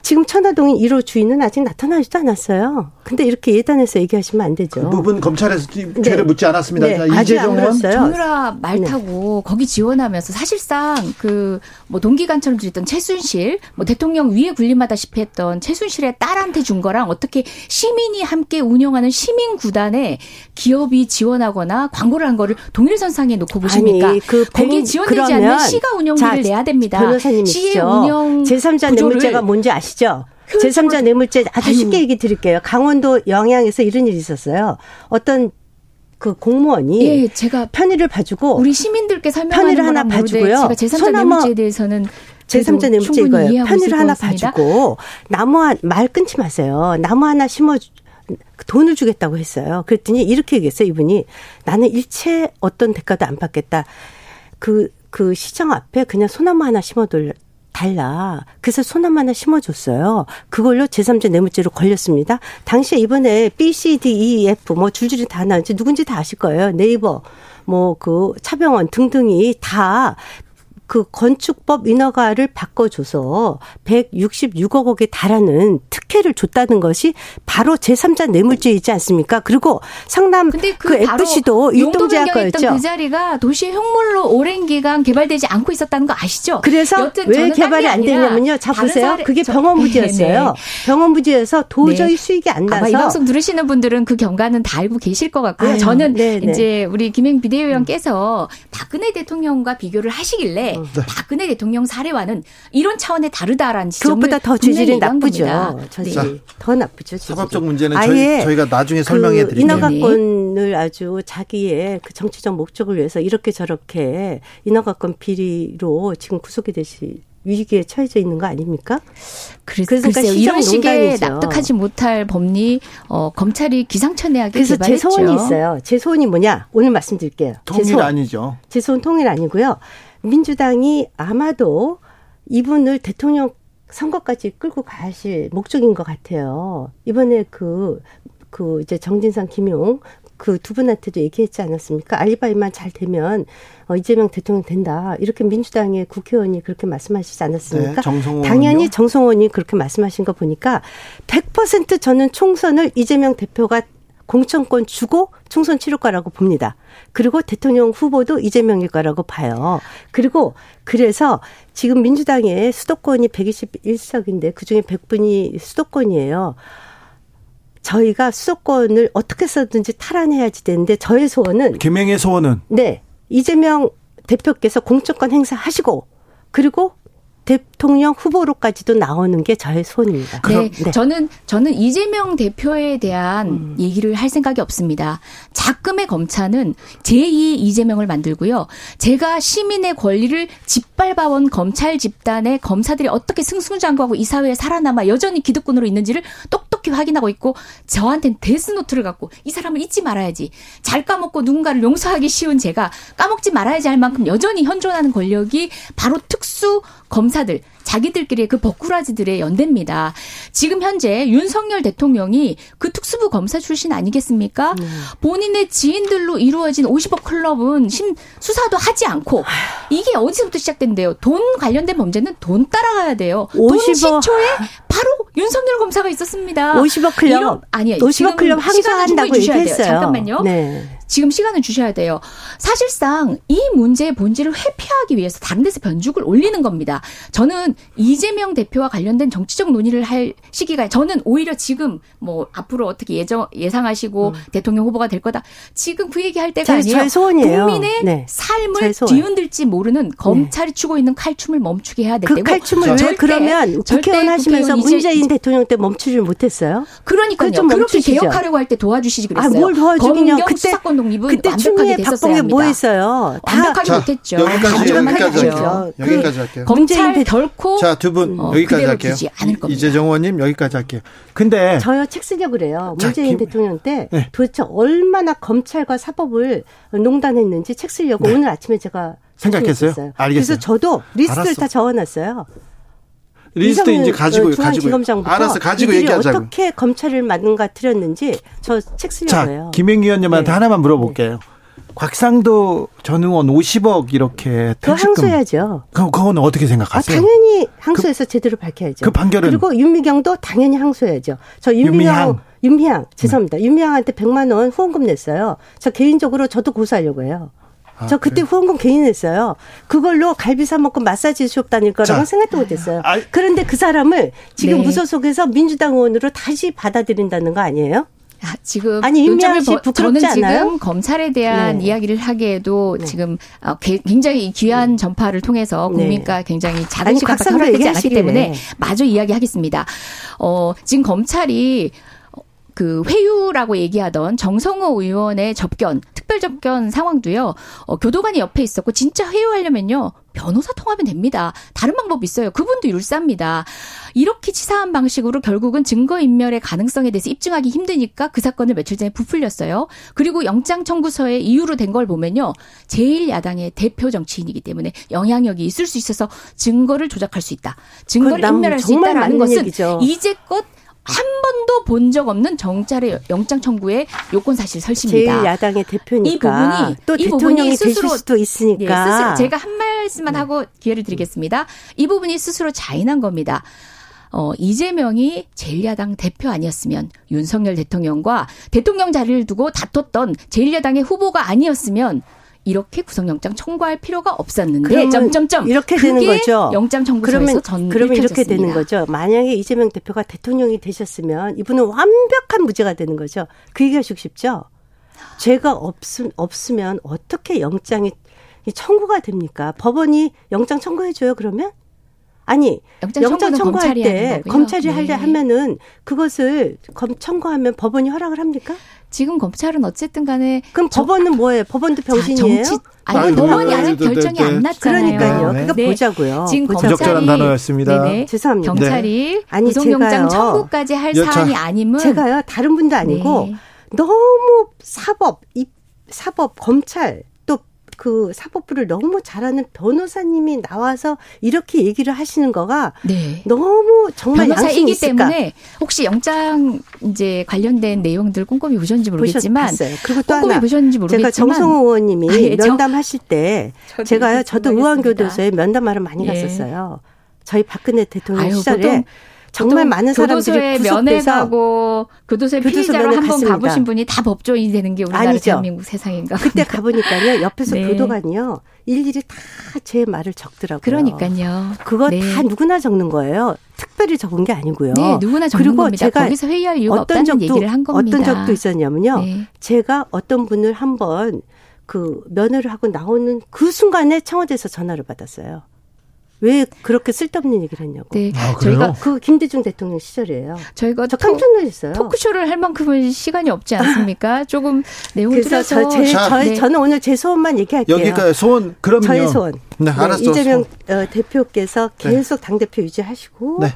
지금 천화동인 1호 주인은 아직 나타나지도 않았어요. 근데 이렇게 예단해서 얘기하시면 안 되죠.
그 부분 검찰에서 네. 죄를 묻지 않았습니다. 네.
자, 이재정 의원.
정유라 말 네. 타고 네. 거기 지원하면서 사실상 그 뭐 동기간처럼 주던 최순실, 뭐 대통령 위에 군림하다시피 했던 최순실의 딸한테 준 거랑 어떻게 시민이 함께 운영하는 시민 구단에 기업이 지원하거나 광고를 한 거를 동일선상에 놓고 보십니까? 아니, 그 거기에 지원되지 않는 시가 운영비를 자, 내야 됩니다.
변호사님이시죠. 운영 제3자 뇌물죄가 뭔지 아시죠? 제3자 뇌물죄 아주 아유. 쉽게 얘기 드릴게요. 강원도 영양에서 이런 일이 있었어요. 어떤 그 공무원이 예, 제가 편의를 봐주고
우리 시민들께 설명하는 편의를 하나 봐주고요. 제가 제3자 뇌물죄에 대해서는
제3자 뇌물죄 이거예요. 편의를 하나 봐주고 나무 한 말 끊지 마세요. 나무 하나 심어 돈을 주겠다고 했어요. 그랬더니 이렇게 얘기했어요. 이분이 나는 일체 어떤 대가도 안 받겠다. 그, 그 시장 앞에 그냥 소나무 하나 심어둘 달라. 그래서 손함 하나 심어줬어요. 그걸로 제3자 뇌물죄로 걸렸습니다. 당시에 이번에 B, C, D, E, F 뭐 줄줄이 다 나왔지 누군지 다 아실 거예요. 네이버, 뭐 그 차병원 등등이 다 그 건축법 인허가를 바꿔줘서 166억 원에 달하는 특혜를 줬다는 것이 바로 제3자 뇌물죄이지 않습니까? 그리고 상남
근데
그,
그,
FC도.
유동제약거였죠. 그 자리가 도시 흉물로 오랜 기간 개발되지 않고 있었다는 거 아시죠?
그래서 왜 개발이 게안 되냐면요. 자 보세요. 그게
저-
병원 부지였어요.
네네.
병원 부지에서 도저히
네.
수익이 안
아마 이
나서
방송 들으시는 분들은 그 경과는 다 알고 계실 것 같고요.
아유,
저는
네네.
이제 우리 김행 비대위원께서 박근혜 대통령과 비교를 하시길래
어.
박근혜 대통령 사례와는 이런 차원의 다르다라는 지점을
그것보다 더 주질이 나쁘죠. 저지
네.
더 나쁘죠. 주질이.
사법적 문제는
아예
저희, 가 나중에 설명해
그
드릴게요.
인허가권을 아주 자기의 그 정치적 목적을 위해서 이렇게 저렇게 인허가권 비리로 지금 구속이 되시 위기에 처해져 있는 거 아닙니까?
그래서,
그러니까.
이런 식의. 납득하지 못할 법리 어, 검찰이 기상천외하게
그래서 제
개발했죠.
소원이 있어요. 제 소원이 뭐냐? 오늘 말씀드릴게요. 제
통일
소원.
아니죠.
제 소원 통일 아니고요. 민주당이 아마도 이분을 대통령 선거까지 끌고 가실 목적인 것 같아요. 이번에 그, 그 이제 정진상, 김용 그 두 분한테도 얘기했지 않았습니까? 알리바이만 잘 되면 어, 이재명 대통령 된다. 이렇게 민주당의 국회의원이 그렇게 말씀하시지 않았습니까?
네, 정성호
당연히? 정성원이 그렇게 말씀하신 거 보니까 100% 저는 총선을 이재명 대표가 공천권 주고 총선 치를 거라고 봅니다. 그리고 대통령 후보도 이재명일 거라고 봐요. 그리고 그래서 지금 민주당의 수도권이 121석인데 그중에 100분이 수도권이에요. 저희가 수도권을 어떻게 해서든지 탈환해야지 되는데 저의 소원은
김행의 소원은
네. 이재명 대표께서 공천권 행사하시고 그리고 대 통령 후보로까지도 나오는 게 저의 소원입니다.
네,
네.
저는 저는 이재명 대표에 대한
음.
얘기를 할 생각이 없습니다. 작금의 검찰은 제2의 이재명을 만들고요. 제가 시민의 권리를 짓밟아온 검찰 집단의 검사들이 어떻게 승승장구하고 이 사회에 살아남아 여전히 기득권으로 있는지를 똑똑히 확인하고 있고 저한테는 데스노트를 갖고 이 사람을 잊지 말아야지. 잘 까먹고 누군가를 용서하기 쉬운 제가 까먹지 말아야지 할 만큼 여전히 현존하는 권력이 바로 특수 검사들 자기들끼리의 그 버꾸라지들의 연대입니다. 지금 현재 윤석열 대통령이 그 특수부 검사 출신 아니겠습니까? 본인의 지인들로 이루어진 50억 클럽은 심 수사도 하지 않고 이게 어디서부터 시작된대요? 돈 관련된 범죄는 돈 따라가야 돼요. 돈
50억.
시초에 바로 윤석열 검사가 있었습니다.
50억 클럽.
아니요.
50억
지금
클럽 항소한다고
주셔야 돼요.
얘기했어요.
잠깐만요.
네.
지금 시간을 주셔야 돼요. 사실상 이 문제의 본질을 회피하기 위해서 다른 데서 변죽을 올리는 겁니다. 저는 이재명 대표와 관련된 정치적 논의를 할 시기가 저는 오히려 지금 뭐 앞으로 어떻게 예정 예상하시고 대통령 후보가 될 거다. 지금 그 얘기할 때가
제-
아니에요.
소원이에요.
국민의
네.
삶을. 뒤흔들지 모르는 검찰이 추고 있는 칼춤을 멈추게 해야 될
그
때고
칼춤을 왜 그러면 국회의원 하시면서 문재인 대통령 때 멈추질 못했어요?
그러니까요. 그렇게
멈추시죠.
개혁하려고 할 때 도와주시지
아,
그랬어요.
뭘 도와주긴요.
검경
그때
수사권 독립은
그때
완벽하게 됐었어야.
뭐 했어요? 다
완벽하게
자,
못했죠.
여기까지
완벽하게
여기까지. 할게요.
그
여기까지 할게요.
검찰
문재인 대-
결코
자, 두분
어,
여기까지 할게요. 이재정 의원님 여기까지 할게요. 근데
저요 책 쓰려고 그래요.
자,
문재인
김-
대통령 때
네.
도대체 얼마나 검찰과 사법을 농단했는지 책 쓰려고 오늘 아침에 제가
네. 생각했어요? 알겠어요.
그래서 저도 리스트를
알았어.
다 적어놨어요.
리스트 이제 가지고
어,
가지고 알았어 가지고 얘기하자고.
어떻게 검찰을 망가뜨렸는지 저 책 쓰려고
자,
해요.
김행 의원님한테
네.
하나만 물어볼게요. 곽상도 전 의원 50억 이렇게 퇴직금.
항소해야죠.
그 그건 어떻게
아,
생각하세요?
당연히 항소해서 제대로 밝혀야죠.
그 판결은?
그리고 윤미경도 당연히 항소해야죠. 저 윤미경
윤미향.
윤미향 죄송합니다. 윤미향한테 100만 원 후원금 냈어요. 저 개인적으로 저도 고소하려고 해요.
아,
저 그때
그래요?
후원금 괜히 냈어요. 그걸로 갈비 사 먹고 마사지 수업 다닐 거라고
자.
생각도 못했어요.
아,
그런데 그 사람을 지금
네.
무소속에서 민주당 의원으로 다시 받아들인다는 거 아니에요?
아, 지금
아니, 부끄럽지
저는
않아요?
지금 검찰에 대한
네.
이야기를 하기에도
네.
지금 어, 게- 굉장히 귀한 전파를 통해서
네.
국민과 굉장히 작은 시간밖에 허락되지 않았기
얘기하시길래.
때문에 마저 이야기하겠습니다. 어, 지금 검찰이 그 회유라고 얘기하던 정성호 의원의 접견, 특별 접견 상황도요. 어, 교도관이 옆에 있었고 진짜 회유하려면요. 변호사 통하면 됩니다. 다른 방법 있어요. 그분도 율사입니다. 이렇게 치사한 방식으로 결국은 증거인멸의 가능성에 대해서 입증하기 힘드니까 그 사건을 며칠 전에 부풀렸어요. 그리고 영장 청구서에 이유로 된 걸 보면요. 제1야당의 대표 정치인이기 때문에 영향력이 있을 수 있어서 증거를 조작할 수 있다. 증거를 인멸할 수 있다라는 것은 얘기죠. 이제껏 한 번도 본 적 없는 정찰의 영장 청구의 요건 사실 설치입니다.
제1야당의 대표니까 이 부분이 또이 대통령이 스스로 수도 있으니까 예,
스스로 제가 한 말씀만 네. 하고 기회를 드리겠습니다. 이 부분이 스스로 자인한 겁니다. 어, 이재명이 제1야당 대표 아니었으면 윤석열 대통령과 대통령 자리를 두고 다퉜던 제1야당의 후보가 아니었으면 이렇게 구속영장 청구할 필요가 없었는데 점점점
이렇게 되는 거죠.
영장 청구서에서 전
그러면 이렇게 되는 거죠. 만약에 이재명 대표가 대통령이 되셨으면 이분은 완벽한 무죄가 되는 거죠. 그 얘기하시고 싶죠. 죄가 없, 없으면 어떻게 영장이 청구가 됩니까? 법원이 영장 청구해 줘요, 그러면? 아니 영장, 영장 청구할 때 검찰이 네. 하려 하면은 그것을 검 청구하면 법원이 허락을 합니까?
지금 검찰은 어쨌든 간에
그럼 법원은 뭐예요? 법원도 병신이에요?
정치, 아니, 법원이 아직 결정이 안 났잖아요.
그러니까요. 네. 그러니까 보자고요.
지금
검찰이 단어였습니다.
네네. 죄송합니다. 경찰이 네. 아니 구속영장 청구까지 할 여, 사안이 아니면
제가요 다른 분도 아니고 네. 너무 사법 이 사법 검찰 그 사법부를 너무 잘하는 변호사님이 나와서 이렇게 얘기를 하시는 거가 네. 너무 정말
변호사이기 때문에 혹시 영장 이제 관련된 내용들 꼼꼼히 보셨는지 모르겠지만
보셨, 그리고 또 꼼꼼히 하나 보셨는지 모르겠지만 제가 정성호 의원님이 아, 예, 면담하실 때 저도 제가요 저도 의원교도소에 면담하러 많이 예. 갔었어요. 저희 박근혜 대통령 아유, 시절에 정말 많은 사람들이
면회 가고 교도소에 피의자로 한번 가보신 분이 다 법조인이 되는 게 우리나라 아니죠. 대한민국 세상인가.
그때 가보니까요. 옆에서 네. 교도관이요. 일일이 다 제 말을 적더라고요.
그러니까요.
그거 네. 다 누구나 적는 거예요. 특별히 적은 게 아니고요.
네, 누구나 적는 그리고 겁니다. 제가 거기서 회의할 이유가 어떤 적도, 얘기를 한 겁니다.
어떤 적도 있었냐면요. 네. 제가 어떤 분을 한번 그 면회를 하고 나오는 그 순간에 청와대에서 전화를 받았어요. 왜 그렇게 쓸데없는 얘기를 했냐고. 네.
아, 저희가
그 김대중 대통령 시절이에요.
저희가
저 깜짝 놀랐어요.
토크쇼를 할 만큼은 시간이 없지 않습니까? 조금 내용을
그래서 저, 제, 저, 네. 저는 오늘 제 소원만 얘기할게요.
여기가 소원 그럼요.
저의 소원. 네, 알았어. 네, 이재명 소원. 어, 대표께서 네. 계속 당 대표 유지하시고 네.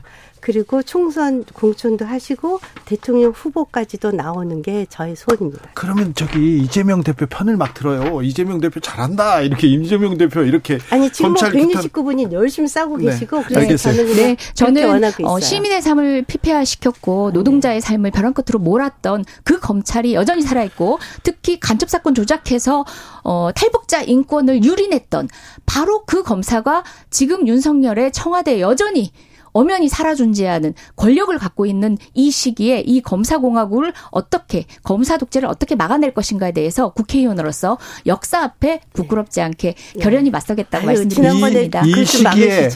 그리고 총선 공천도 하시고 대통령 후보까지도 나오는 게 저의 소원입니다.
그러면 저기 이재명 대표 편을 막 들어요. 이재명 대표 잘한다. 이렇게 이재명 대표 이렇게
아니 지금 뭐 169분이 열심히 싸고 네. 계시고 네. 그래서 저는
네, 저는 어, 시민의 삶을 피폐화시켰고 노동자의 삶을 벼랑 끝으로 몰았던 그 검찰이 여전히 살아 있고 특히 간첩 사건 조작해서 어, 탈북자 인권을 유린했던 바로 그 검사가 지금 윤석열의 청와대 여전히 엄연히 살아 존재하는 권력을 갖고 있는 이 시기에 이 검사 공화국을 어떻게 검사 독재를 어떻게 막아낼 것인가에 대해서 국회의원으로서 역사 앞에 부끄럽지 않게 예. 결연히 맞서겠다고 말씀드립니다.
이, 이 시기에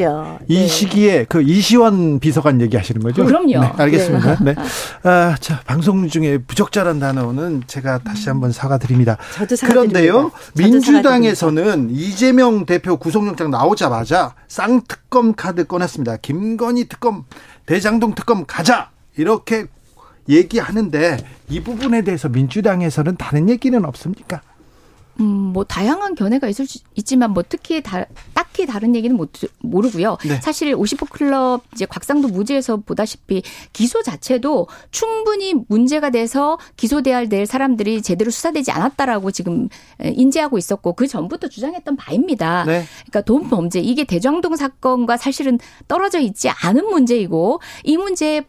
이 네. 시기에 그 이시원 비서관 얘기하시는 거죠?
그럼요.
네, 알겠습니다. 네. 네. 아, 자 방송 중에 부적절한 단어는 제가 다시 한번 사과드립니다.
저도
그런데요, 민주당에서는 이재명 대표 구속영장 나오자마자 쌍특검 카드 꺼냈습니다. 김건 김건희 특검, 대장동 특검 가자 이렇게 얘기하는데 이 부분에 대해서 민주당에서는 다른 얘기는 없습니까?
음, 뭐 다양한 견해가 있을 수 있지만 뭐 특히 다, 딱히 다른 얘기는 못 모르고요. 네. 사실 50호 클럽 이제 곽상도 무죄에서 보다시피 기소 자체도 충분히 문제가 돼서 기소돼야 될 사람들이 제대로 수사되지 않았다라고 지금 인지하고 있었고 그 전부터 주장했던 바입니다. 네. 그러니까 돈 범죄 이게 대장동 사건과 사실은 떨어져 있지 않은 문제이고 이 문제에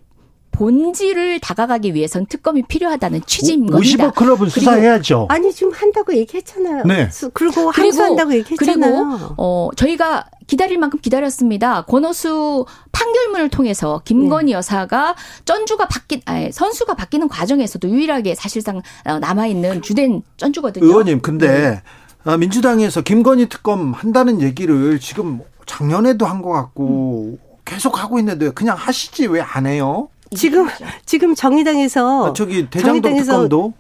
본질을 다가가기 위해선 특검이 필요하다는 취지인 겁니다.
50억 클럽은 수사해야죠.
아니 지금 한다고 얘기했잖아요. 네. 그리고 항소한다고 얘기했잖아요.
그리고 어 저희가 기다릴 만큼 기다렸습니다. 권오수 판결문을 통해서 김건희 네. 여사가 전주가 바뀐 아니, 선수가 바뀌는 과정에서도 유일하게 사실상 어, 남아 있는 주된 전주거든요.
의원님, 근데 네. 아, 민주당에서 김건희 특검 한다는 얘기를 지금 작년에도 한 것 같고 음. 계속 하고 있는데 그냥 하시지 왜 안 해요?
지금 지금 정의당에서
아, 저기 대장동 특검도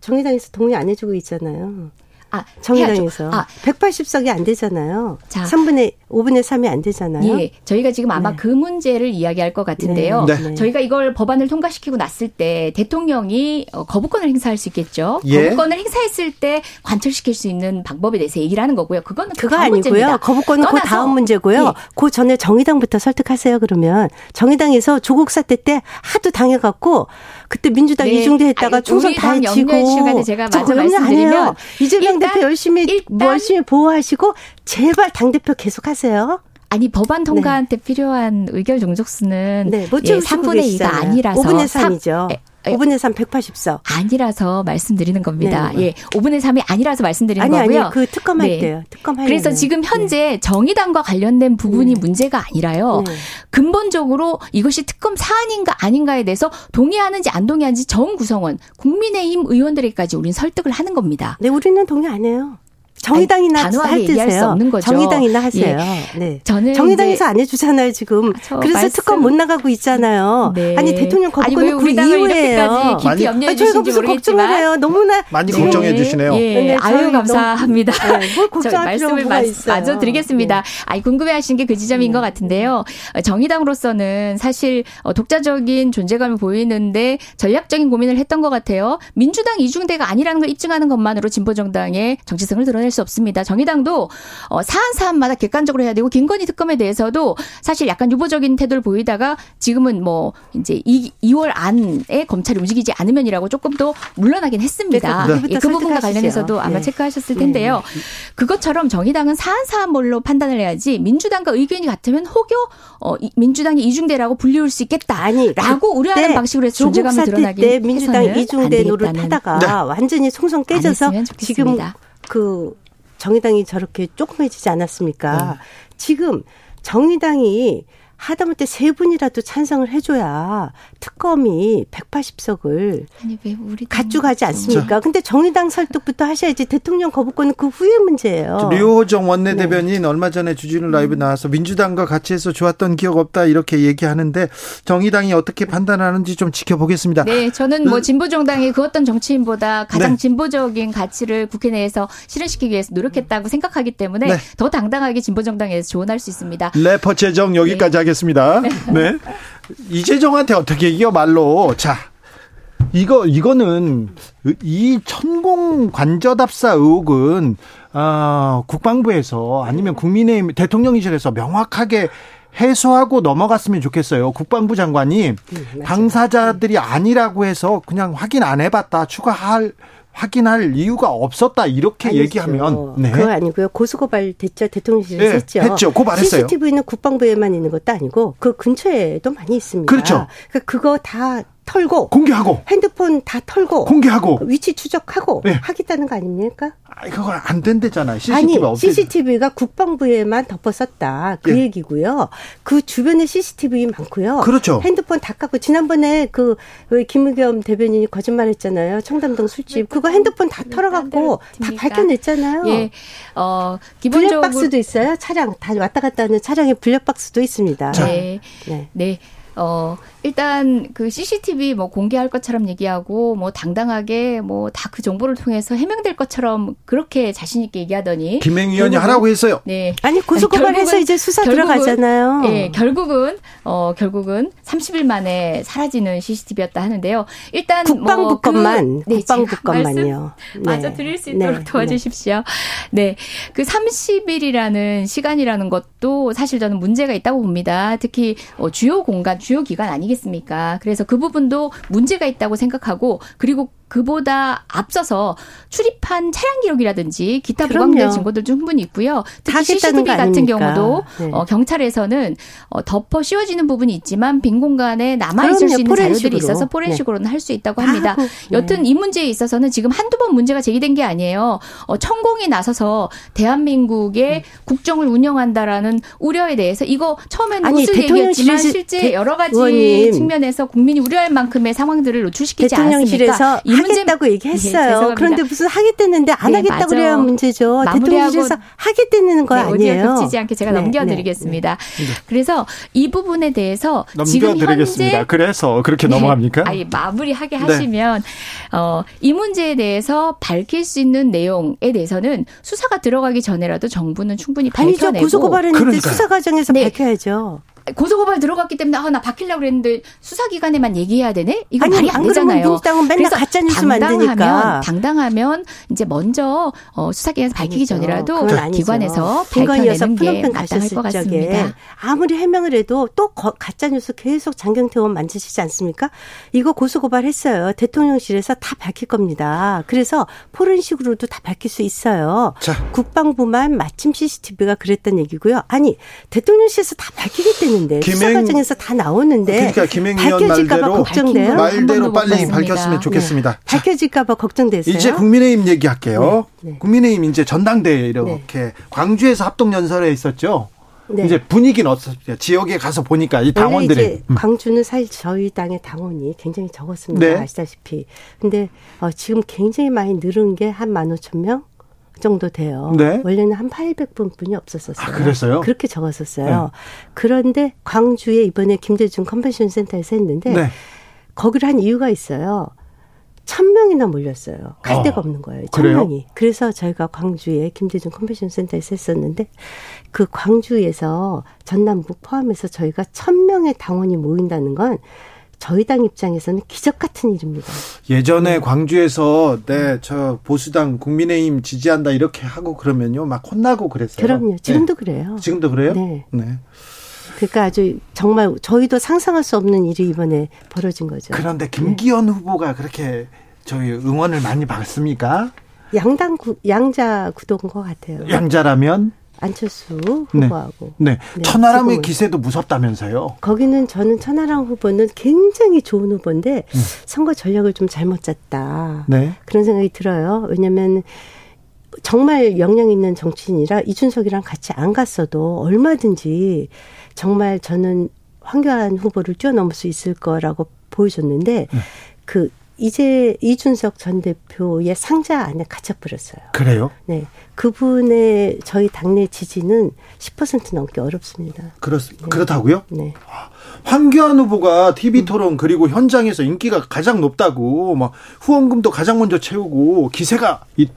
정의당에서 동의 안 해주고 있잖아요. 아, 정의당에서. 아, 180석이 안 되잖아요. 자, 3분의 5분의 3이 안 되잖아요.
예. 저희가 지금 아마 네. 그 문제를 이야기할 것 같은데요. 네. 네. 저희가 이걸 법안을 통과시키고 났을 때 대통령이 어, 거부권을 행사할 수 있겠죠. 예. 거부권을 행사했을 때 관철시킬 수 있는 방법에 대해서 얘기를 하는 거고요. 그거는
그거 아니고요. 문제입니다. 거부권은 그 다음 문제고요. 예. 그 전에 정의당부터 설득하세요. 그러면 정의당에서 조국 사태 때 하도 당해갖고 그때 민주당 네. 이중대 했다가 총선 다 해치고
제가 마저 말씀드리면
이재명 대표 열심히 열심히 보호하시고 제발 당 대표 계속 하세요.
아니 법안 통과한테 네. 필요한 의결 종족수는 네, 뭐 예, 3분의 2가 아니라서
5분의 3이죠. 3, 5분의 3 180석.
아니라서 말씀드리는 겁니다. 네. 예. 5분의 3이 아니라서 말씀드리는
아니,
거고요.
아니, 그 특검할 네. 때요. 특검 할
그래서 지금 현재 네. 정의당과 관련된 부분이 네. 문제가 아니라요. 네. 근본적으로 이것이 특검 사안인가 아닌가에 대해서 동의하는지 안 동의하는지 정 구성원, 국민의힘 의원들에게까지 우리는 설득을 하는 겁니다.
네, 우리는 동의 안 해요. 정의당이나
단호하게 얘기할 수 없는 거죠.
정의당이나 하세요. 예. 네. 저는 정의당에서 안 해주잖아요 지금. 아, 그래서 말씀. 특검 못 나가고 있잖아요. 네. 아니 대통령 거부권은 그 이후에요.
깊이 염려해 주신지 모르겠지만. 걱정을 해요.
너무나
많이 네. 걱정해 주시네요.
예. 네, 아유 감사합니다. 네, 뭘 걱정할 말씀을 마, 마저 드리겠습니다. 네. 아니 궁금해하시는 게 그 지점인 네. 것 같은데요. 정의당으로서는 사실 어, 독자적인 존재감을 보이는데 전략적인 고민을 했던 것 같아요. 민주당 이중대가 아니라는 걸 입증하는 것만으로 진보 정당의 정치성을 드러낼 수 없습니다. 정의당도 어, 사안 사안마다 객관적으로 해야 되고 김건희 특검에 대해서도 사실 약간 유보적인 태도를 보이다가 지금은 뭐 이제 2, 2월 안에 검찰이 움직이지 않으면이라고 조금 더 물러나긴 했습니다. 네, 예, 그 부분과 관련해서도 아마 네. 체크하셨을 텐데요. 네. 그것처럼 정의당은 사안 사안별로 판단을 해야지 민주당과 의견이 같으면 혹여 어, 민주당이 이중대라고 불리울 수 있겠다. 아니라고 우려하는 방식으로 해서 존재감을 드러나기 때
민주당 이중대 노릇 하다가 네. 완전히 송송 깨져서 지금 그 정의당이 저렇게 조그매지지 않았습니까? 네. 지금 정의당이 하다못해 세 분이라도 찬성을 해줘야 특검이 180석을 아니, 왜 우리 가져가지 않습니까? 근데 정의당 설득부터 하셔야지 대통령 거부권은 그 후의 문제예요.
류호정 원내대변인 네. 얼마 전에 주진우 라이브 나와서 민주당과 같이 해서 좋았던 기억 없다 이렇게 얘기하는데 정의당이 어떻게 판단하는지 좀 지켜보겠습니다.
네, 저는 뭐 네. 진보 정당이 그 어떤 정치인보다 가장 네. 진보적인 가치를 국회 내에서 실현시키기 위해서 노력했다고 생각하기 때문에 네. 더 당당하게 진보 정당에서 조언할 수 있습니다.
래퍼 재정 여기까지 네. 하겠습니다. 하겠습니다. 네. 이재정한테 어떻게 이겨 말로. 자. 이거 이거는 이 천공 관저답사 의혹은 어, 국방부에서 아니면 국민의힘 대통령실에서 명확하게 해소하고 넘어갔으면 좋겠어요. 국방부 장관이 음, 당사자들이 아니라고 해서 그냥 확인 안 해봤다 추가할 확인할 이유가 없었다 이렇게 아니죠. 얘기하면
네. 그거 아니고요 고소고발 됐죠 대통령실에서 네, 했죠.
했죠. 고발했어요.
CCTV는 국방부에만 있는 것도 아니고 그 근처에도 많이 있습니다.
그렇죠.
그러니까 그거 다 털고
공개하고
핸드폰 다 털고
공개하고
위치 추적하고 네. 하겠다는 거 아닙니까?
아, 그건 안 된대잖아요. CCTV
아니, CCTV가 국방부에만 덮었었다. 그 예. 얘기고요. 그 주변에 CCTV 많고요.
그렇죠.
핸드폰 다 깎고 지난번에 그 김의겸 대변인이 거짓말했잖아요. 청담동 술집 그거 핸드폰 다 털어갖고 다 밝혀냈잖아요.
예. 어 기본적으로
블랙박스도 있어요. 차량 다 왔다 갔다 하는 차량에 블랙박스도 있습니다.
네. 네. 네. 어, 일단 그 CCTV 뭐 공개할 것처럼 얘기하고 뭐 당당하게 뭐 다 그 정보를 통해서 해명될 것처럼 그렇게 자신 있게 얘기하더니
김행 위원이 하라고 했어요.
네. 아니 고소고발해서 이제 수사 들어가잖아요.
네, 결국은 어 결국은 30일 만에 사라지는 CCTV였다 하는데요. 일단
국방부 뭐 것만 그, 네, 국방부 것만요.
네. 마저 드릴 수 있도록 네. 도와주십시오. 네. 그 30일이라는 시간이라는 것도 사실 저는 문제가 있다고 봅니다. 특히 어, 주요 공간 주요 기관 아니겠습니까? 그래서 그 부분도 문제가 있다고 생각하고 그리고 그보다 앞서서 출입한 차량 기록이라든지 기타 보강된 증거들 충분히 있고요. 특히 CCTV 같은 경우도 네. 어, 경찰에서는 어, 덮어 씌워지는 부분이 있지만 빈 공간에 남아 있을 수 있는 포렌식으로. 자료들이 있어서 포렌식으로는 네. 할수 있다고 합니다. 아, 네. 여튼 이 문제에 있어서는 지금 한두 번 문제가 제기된 게 아니에요. 어, 천공이 나서서 대한민국의 음. 국정을 운영한다라는 우려에 대해서 이거 처음엔 아니, 무슨 얘기였지만 실제 대, 여러 가지 의원님. 측면에서 국민이 우려할 만큼의 상황들을 노출시키지 않았습니까? 이
하겠다고 얘기했어요.
예,
그런데 무슨 하겠다는데 안
네,
하겠다고
맞아.
그래야 문제죠.
마무리하고-
대통령실에서 하겠다는 거
네,
아니에요.
겹치지 않게 제가
네,
넘겨드리겠습니다. 그래서 이 부분에 대해서 지금
넘겨드리겠습니다.
현재
그래서 그렇게
네.
넘어갑니까?
아니 마무리하게
네.
하시면 어, 이 문제에 대해서 밝힐 수 있는 내용에 대해서는 수사가 들어가기 전에라도 정부는 충분히
아니죠.
밝혀내고
고소고발했는데
그러니까요.
수사 과정에서
네.
밝혀야죠.
고소고발 들어갔기 때문에 아나 박히려고 그랬는데 수사기관에만 얘기해야 되네? 이거
아니,
말이 안안
그러면
되잖아요.
민주당은 맨날
그래서
가짜 뉴스 만드니까.
당당하면, 당당하면 이제 먼저 어, 수사기관에서 밝히기
아니죠.
전이라도. 기관에서 밝혀내는 게 마땅할 것 같습니다.
아무리 해명을 해도 또 거- 가짜 뉴스 계속 장경태 의원 만지시지 않습니까? 이거 고소고발했어요. 대통령실에서 다 밝힐 겁니다. 그래서 포렌식으로도 다 밝힐 수 있어요.
자.
국방부만 마침 CCTV가 그랬던 얘기고요. 아니 대통령실에서 다 밝히 겠다는데 수사
김행-
과정에서 다 나오는데
그러니까 김행 의원
밝혀질까봐
말대로
걱정돼요.
말-
말대로 빨리. 밝혔으면 좋겠습니다. 자,
밝혀질까봐 걱정돼서요.
이제 국민의힘 얘기할게요.
네, 네.
국민의힘 이제 전당대회 이렇게 광주에서 합동 연설에 있었죠.
네.
이제 분위기는 어떻습니까? 지역에 가서 보니까 이 당원들이 음.
광주는 사실 저희 당의 당원이 굉장히 적었습니다.
네.
아시다시피. 근데 어, 지금 굉장히 많이 늘은 게한 15,000명 정도 돼요.
네.
원래는 한 800분 뿐이 없었었어요.
아, 그랬어요?
그렇게 적었었어요. 그런데 광주에 이번에 김대중 컨벤션 센터에서 했는데
네.
거기를 한 이유가 있어요. 천 명이나 몰렸어요. 갈
어,
데가 없는 거예요. 천
그래요?
명이. 그래서 저희가 광주에 김대중 컨벤션 센터에서 했었는데 그 광주에서 전남북 포함해서 저희가 천 명의 당원이 모인다는 건 저희 당 입장에서는 기적 같은 일입니다.
예전에 광주에서 네 저 보수당 국민의힘 지지한다 이렇게 하고 그러면요 막 혼나고 그랬어요.
그럼요. 지금도
네.
그래요.
지금도 그래요?
네.
네.
그러니까 아주 정말 저희도 상상할 수 없는 일이 이번에 벌어진 거죠.
그런데 김기현 후보가 그렇게 저희 응원을 많이 받습니까?
양당 구, 양자 구도인 것 같아요.
양자라면
안철수
네.
후보하고.
네,
네,
천하람의. 기세도 무섭다면서요.
거기는 저는 천하람 후보는 굉장히 좋은 후보인데
음.
선거 전략을 좀 잘못 짰다.
네.
그런 생각이 들어요. 왜냐하면 정말 역량 있는 정치인이라 이준석이랑 같이 안 갔어도 얼마든지 정말 저는 황교안 후보를 뛰어넘을 수 있을 거라고 보여줬는데
네.
그 이제 이준석 전 대표의 상자 안에 갇혀버렸어요.
그래요?
네. 그분의 저희 당내 지지는 10% 넘기 어렵습니다.
그렇 그렇다고요?
네.
황교안 후보가 TV 토론 그리고 현장에서 인기가 가장 높다고 막 후원금도 가장 먼저 채우고 기세가 이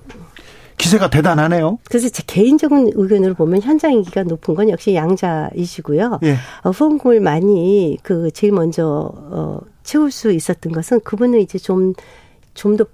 기세가 대단하네요.
그래서 제 개인적인 의견으로 보면 현장 인기가 높은 건 역시 양자이시고요.
예.
어, 후원금을 많이 그 제일 먼저 어, 채울 수 있었던 것은 그분은 이제 좀 좀 더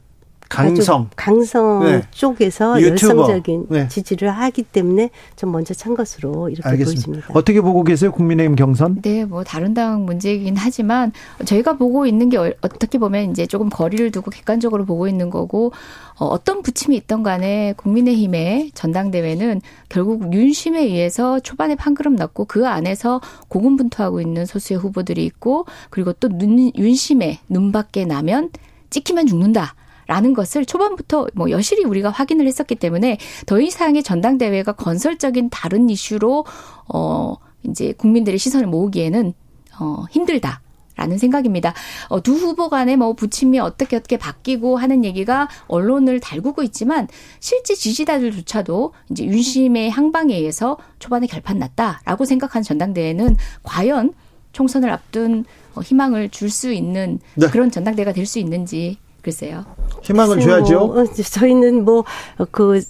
강성.
강성
네.
쪽에서
유튜버.
열성적인
네.
지지를 하기 때문에 좀 먼저 찬 것으로 이렇게
알겠습니다.
보여집니다.
어떻게 보고 계세요? 국민의힘 경선?
네, 뭐 다른 당 문제이긴 하지만 저희가 보고 있는 게 얼- 어떻게 보면 이제 조금 거리를 두고 객관적으로 보고 있는 거고 어, 어떤 부침이 있던 간에 국민의힘의 전당대회는 결국 윤심에 의해서 초반에 판그름 났고 그 안에서 고군분투하고 있는 소수의 후보들이 있고 그리고 또 눈, 윤심에 눈밖에 나면 찍히면 죽는다. 라는 것을 초반부터 뭐 여실히 우리가 확인을 했었기 때문에 더 이상의 전당대회가 건설적인 다른 이슈로 어 이제 국민들의 시선을 모으기에는 어 힘들다. 라는 생각입니다. 어, 두 후보 간에 뭐 부침이 어떻게 어떻게 바뀌고 하는 얘기가 언론을 달구고 있지만 실제 지지자들조차도 이제 윤심의 향방에 의해서 초반에 결판 났다라고 생각한 전당대회는 과연 총선을 앞둔 어, 희망을 줄 수 있는
네.
그런 전당대회가 될 수 있는지 글쎄요.
희망을
글쎄요,
줘야죠.
뭐, 어, 저희는 뭐 그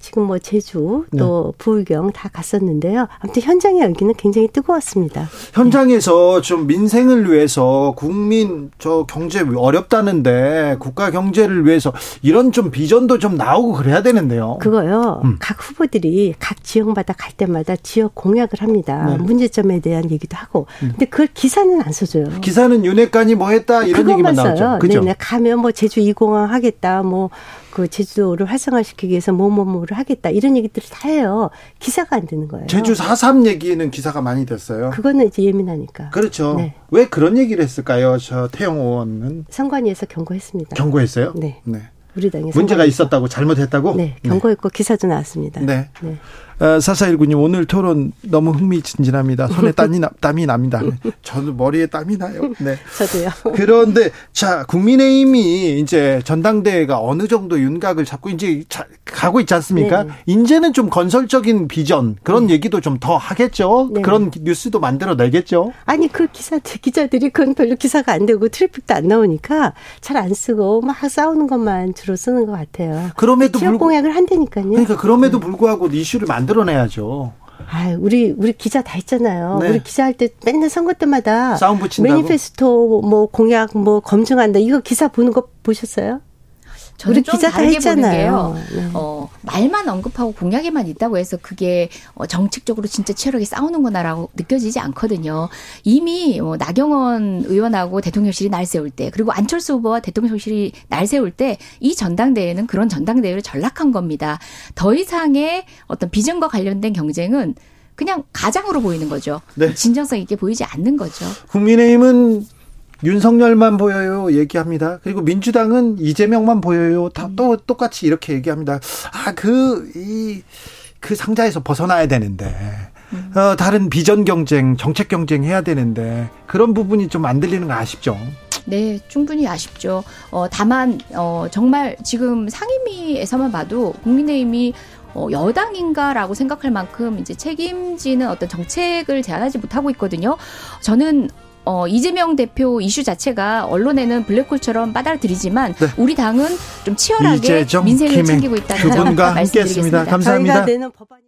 지금 뭐 제주 또 부울경 다 갔었는데요. 아무튼 현장의 열기는 굉장히 뜨거웠습니다.
현장에서 좀 민생을 위해서 국민 저 경제 어렵다는데 국가 경제를 위해서 이런 좀 비전도 좀 나오고 그래야 되는데요.
그거요.
음.
각 후보들이 각 지역마다 갈 때마다 지역 공약을 합니다.
네.
문제점에 대한 얘기도 하고. 근데 그걸 기사는 안 써줘요.
기사는 윤핵관이 뭐 했다 이런 얘기만
써요.
나오죠. 그죠?
네네. 가면 뭐 제주 2공항 하겠다. 뭐 그 제주도를 활성화시키기 위해서 뭐뭐뭐를 하겠다. 이런 얘기들을 다 해요. 기사가 안 되는 거예요.
제주 4.3 얘기는 기사가 많이 됐어요.
그거는 이제 예민하니까.
그렇죠.
네.
왜 그런 얘기를 했을까요? 저 태영 의원은
선관위에서 경고했습니다.
경고했어요.
네.
네.
우리 당에
문제가. 있었다고 잘못했다고?
네, 경고했고 기사도 나왔습니다.
네.
네.
어, 4419님, 오늘 토론 너무 흥미진진합니다. 손에 땀이, 나, 땀이 납니다. 저는 머리에 땀이 나요. 네.
저도요.
그런데, 자, 국민의힘이 이제 전당대회가 어느 정도 윤곽을 잡고 이제 자, 가고 있지 않습니까?
네.
이제는 좀 건설적인 비전, 그런 얘기도 좀 더 하겠죠?
네.
그런 뉴스도 만들어내겠죠?
아니 그 기사 기자들이 그건 별로 기사가 안 되고 트래픽도 안 나오니까 잘 안 쓰고 막 싸우는 것만 주로 쓰는 것 같아요.
그럼에도
지역
불구,
공약을 한다니까요.
그러니까 그럼에도 불구하고 이슈를 만들어내야죠.
아, 우리 우리 기자 다 있잖아요.
네.
우리 기자 할 때 맨날 선거 때마다
싸움 붙인다고?
매니페스토 뭐 공약 뭐 검증한다. 이거 기사 보는 거 보셨어요?
저는
우리
좀
기자 다
다르게
했잖아요.
보는 게요.
네.
어, 말만 언급하고 공약에만 있다고 해서 그게 어, 정책적으로 진짜 치열하게 싸우는구나라고 느껴지지 않거든요. 이미 어, 나경원 의원하고 대통령실이 날 세울 때 그리고 안철수 후보와 대통령실이 날 세울 때 이 전당대회는 그런 전당대회를 전락한 겁니다. 더 이상의 어떤 비전과 관련된 경쟁은 그냥 가장으로 보이는 거죠.
네.
진정성 있게 보이지 않는 거죠.
국민의힘은 윤석열만 보여요 얘기합니다. 그리고 민주당은 이재명만 보여요. 다 또 똑같이 이렇게 얘기합니다. 아 그이그 상자에서 벗어나야 되는데 어, 다른 비전 경쟁, 정책 경쟁 해야 되는데 그런 부분이 좀 안 들리는 거 아쉽죠.
네, 충분히 아쉽죠. 어, 다만, 어, 정말 지금 상임위에서만 봐도 국민의힘이 어, 여당인가라고 생각할 만큼 이제 책임지는 어떤 정책을 제안하지 못하고 있거든요. 저는 어, 이재명 대표 이슈 자체가 언론에는 블랙홀처럼 빠달들이지만
네.
우리 당은 좀 치열하게
이재정,
민생을 챙기고 있다는 점
말씀드리겠습니다. 감사합니다.
저희가 내는 법안이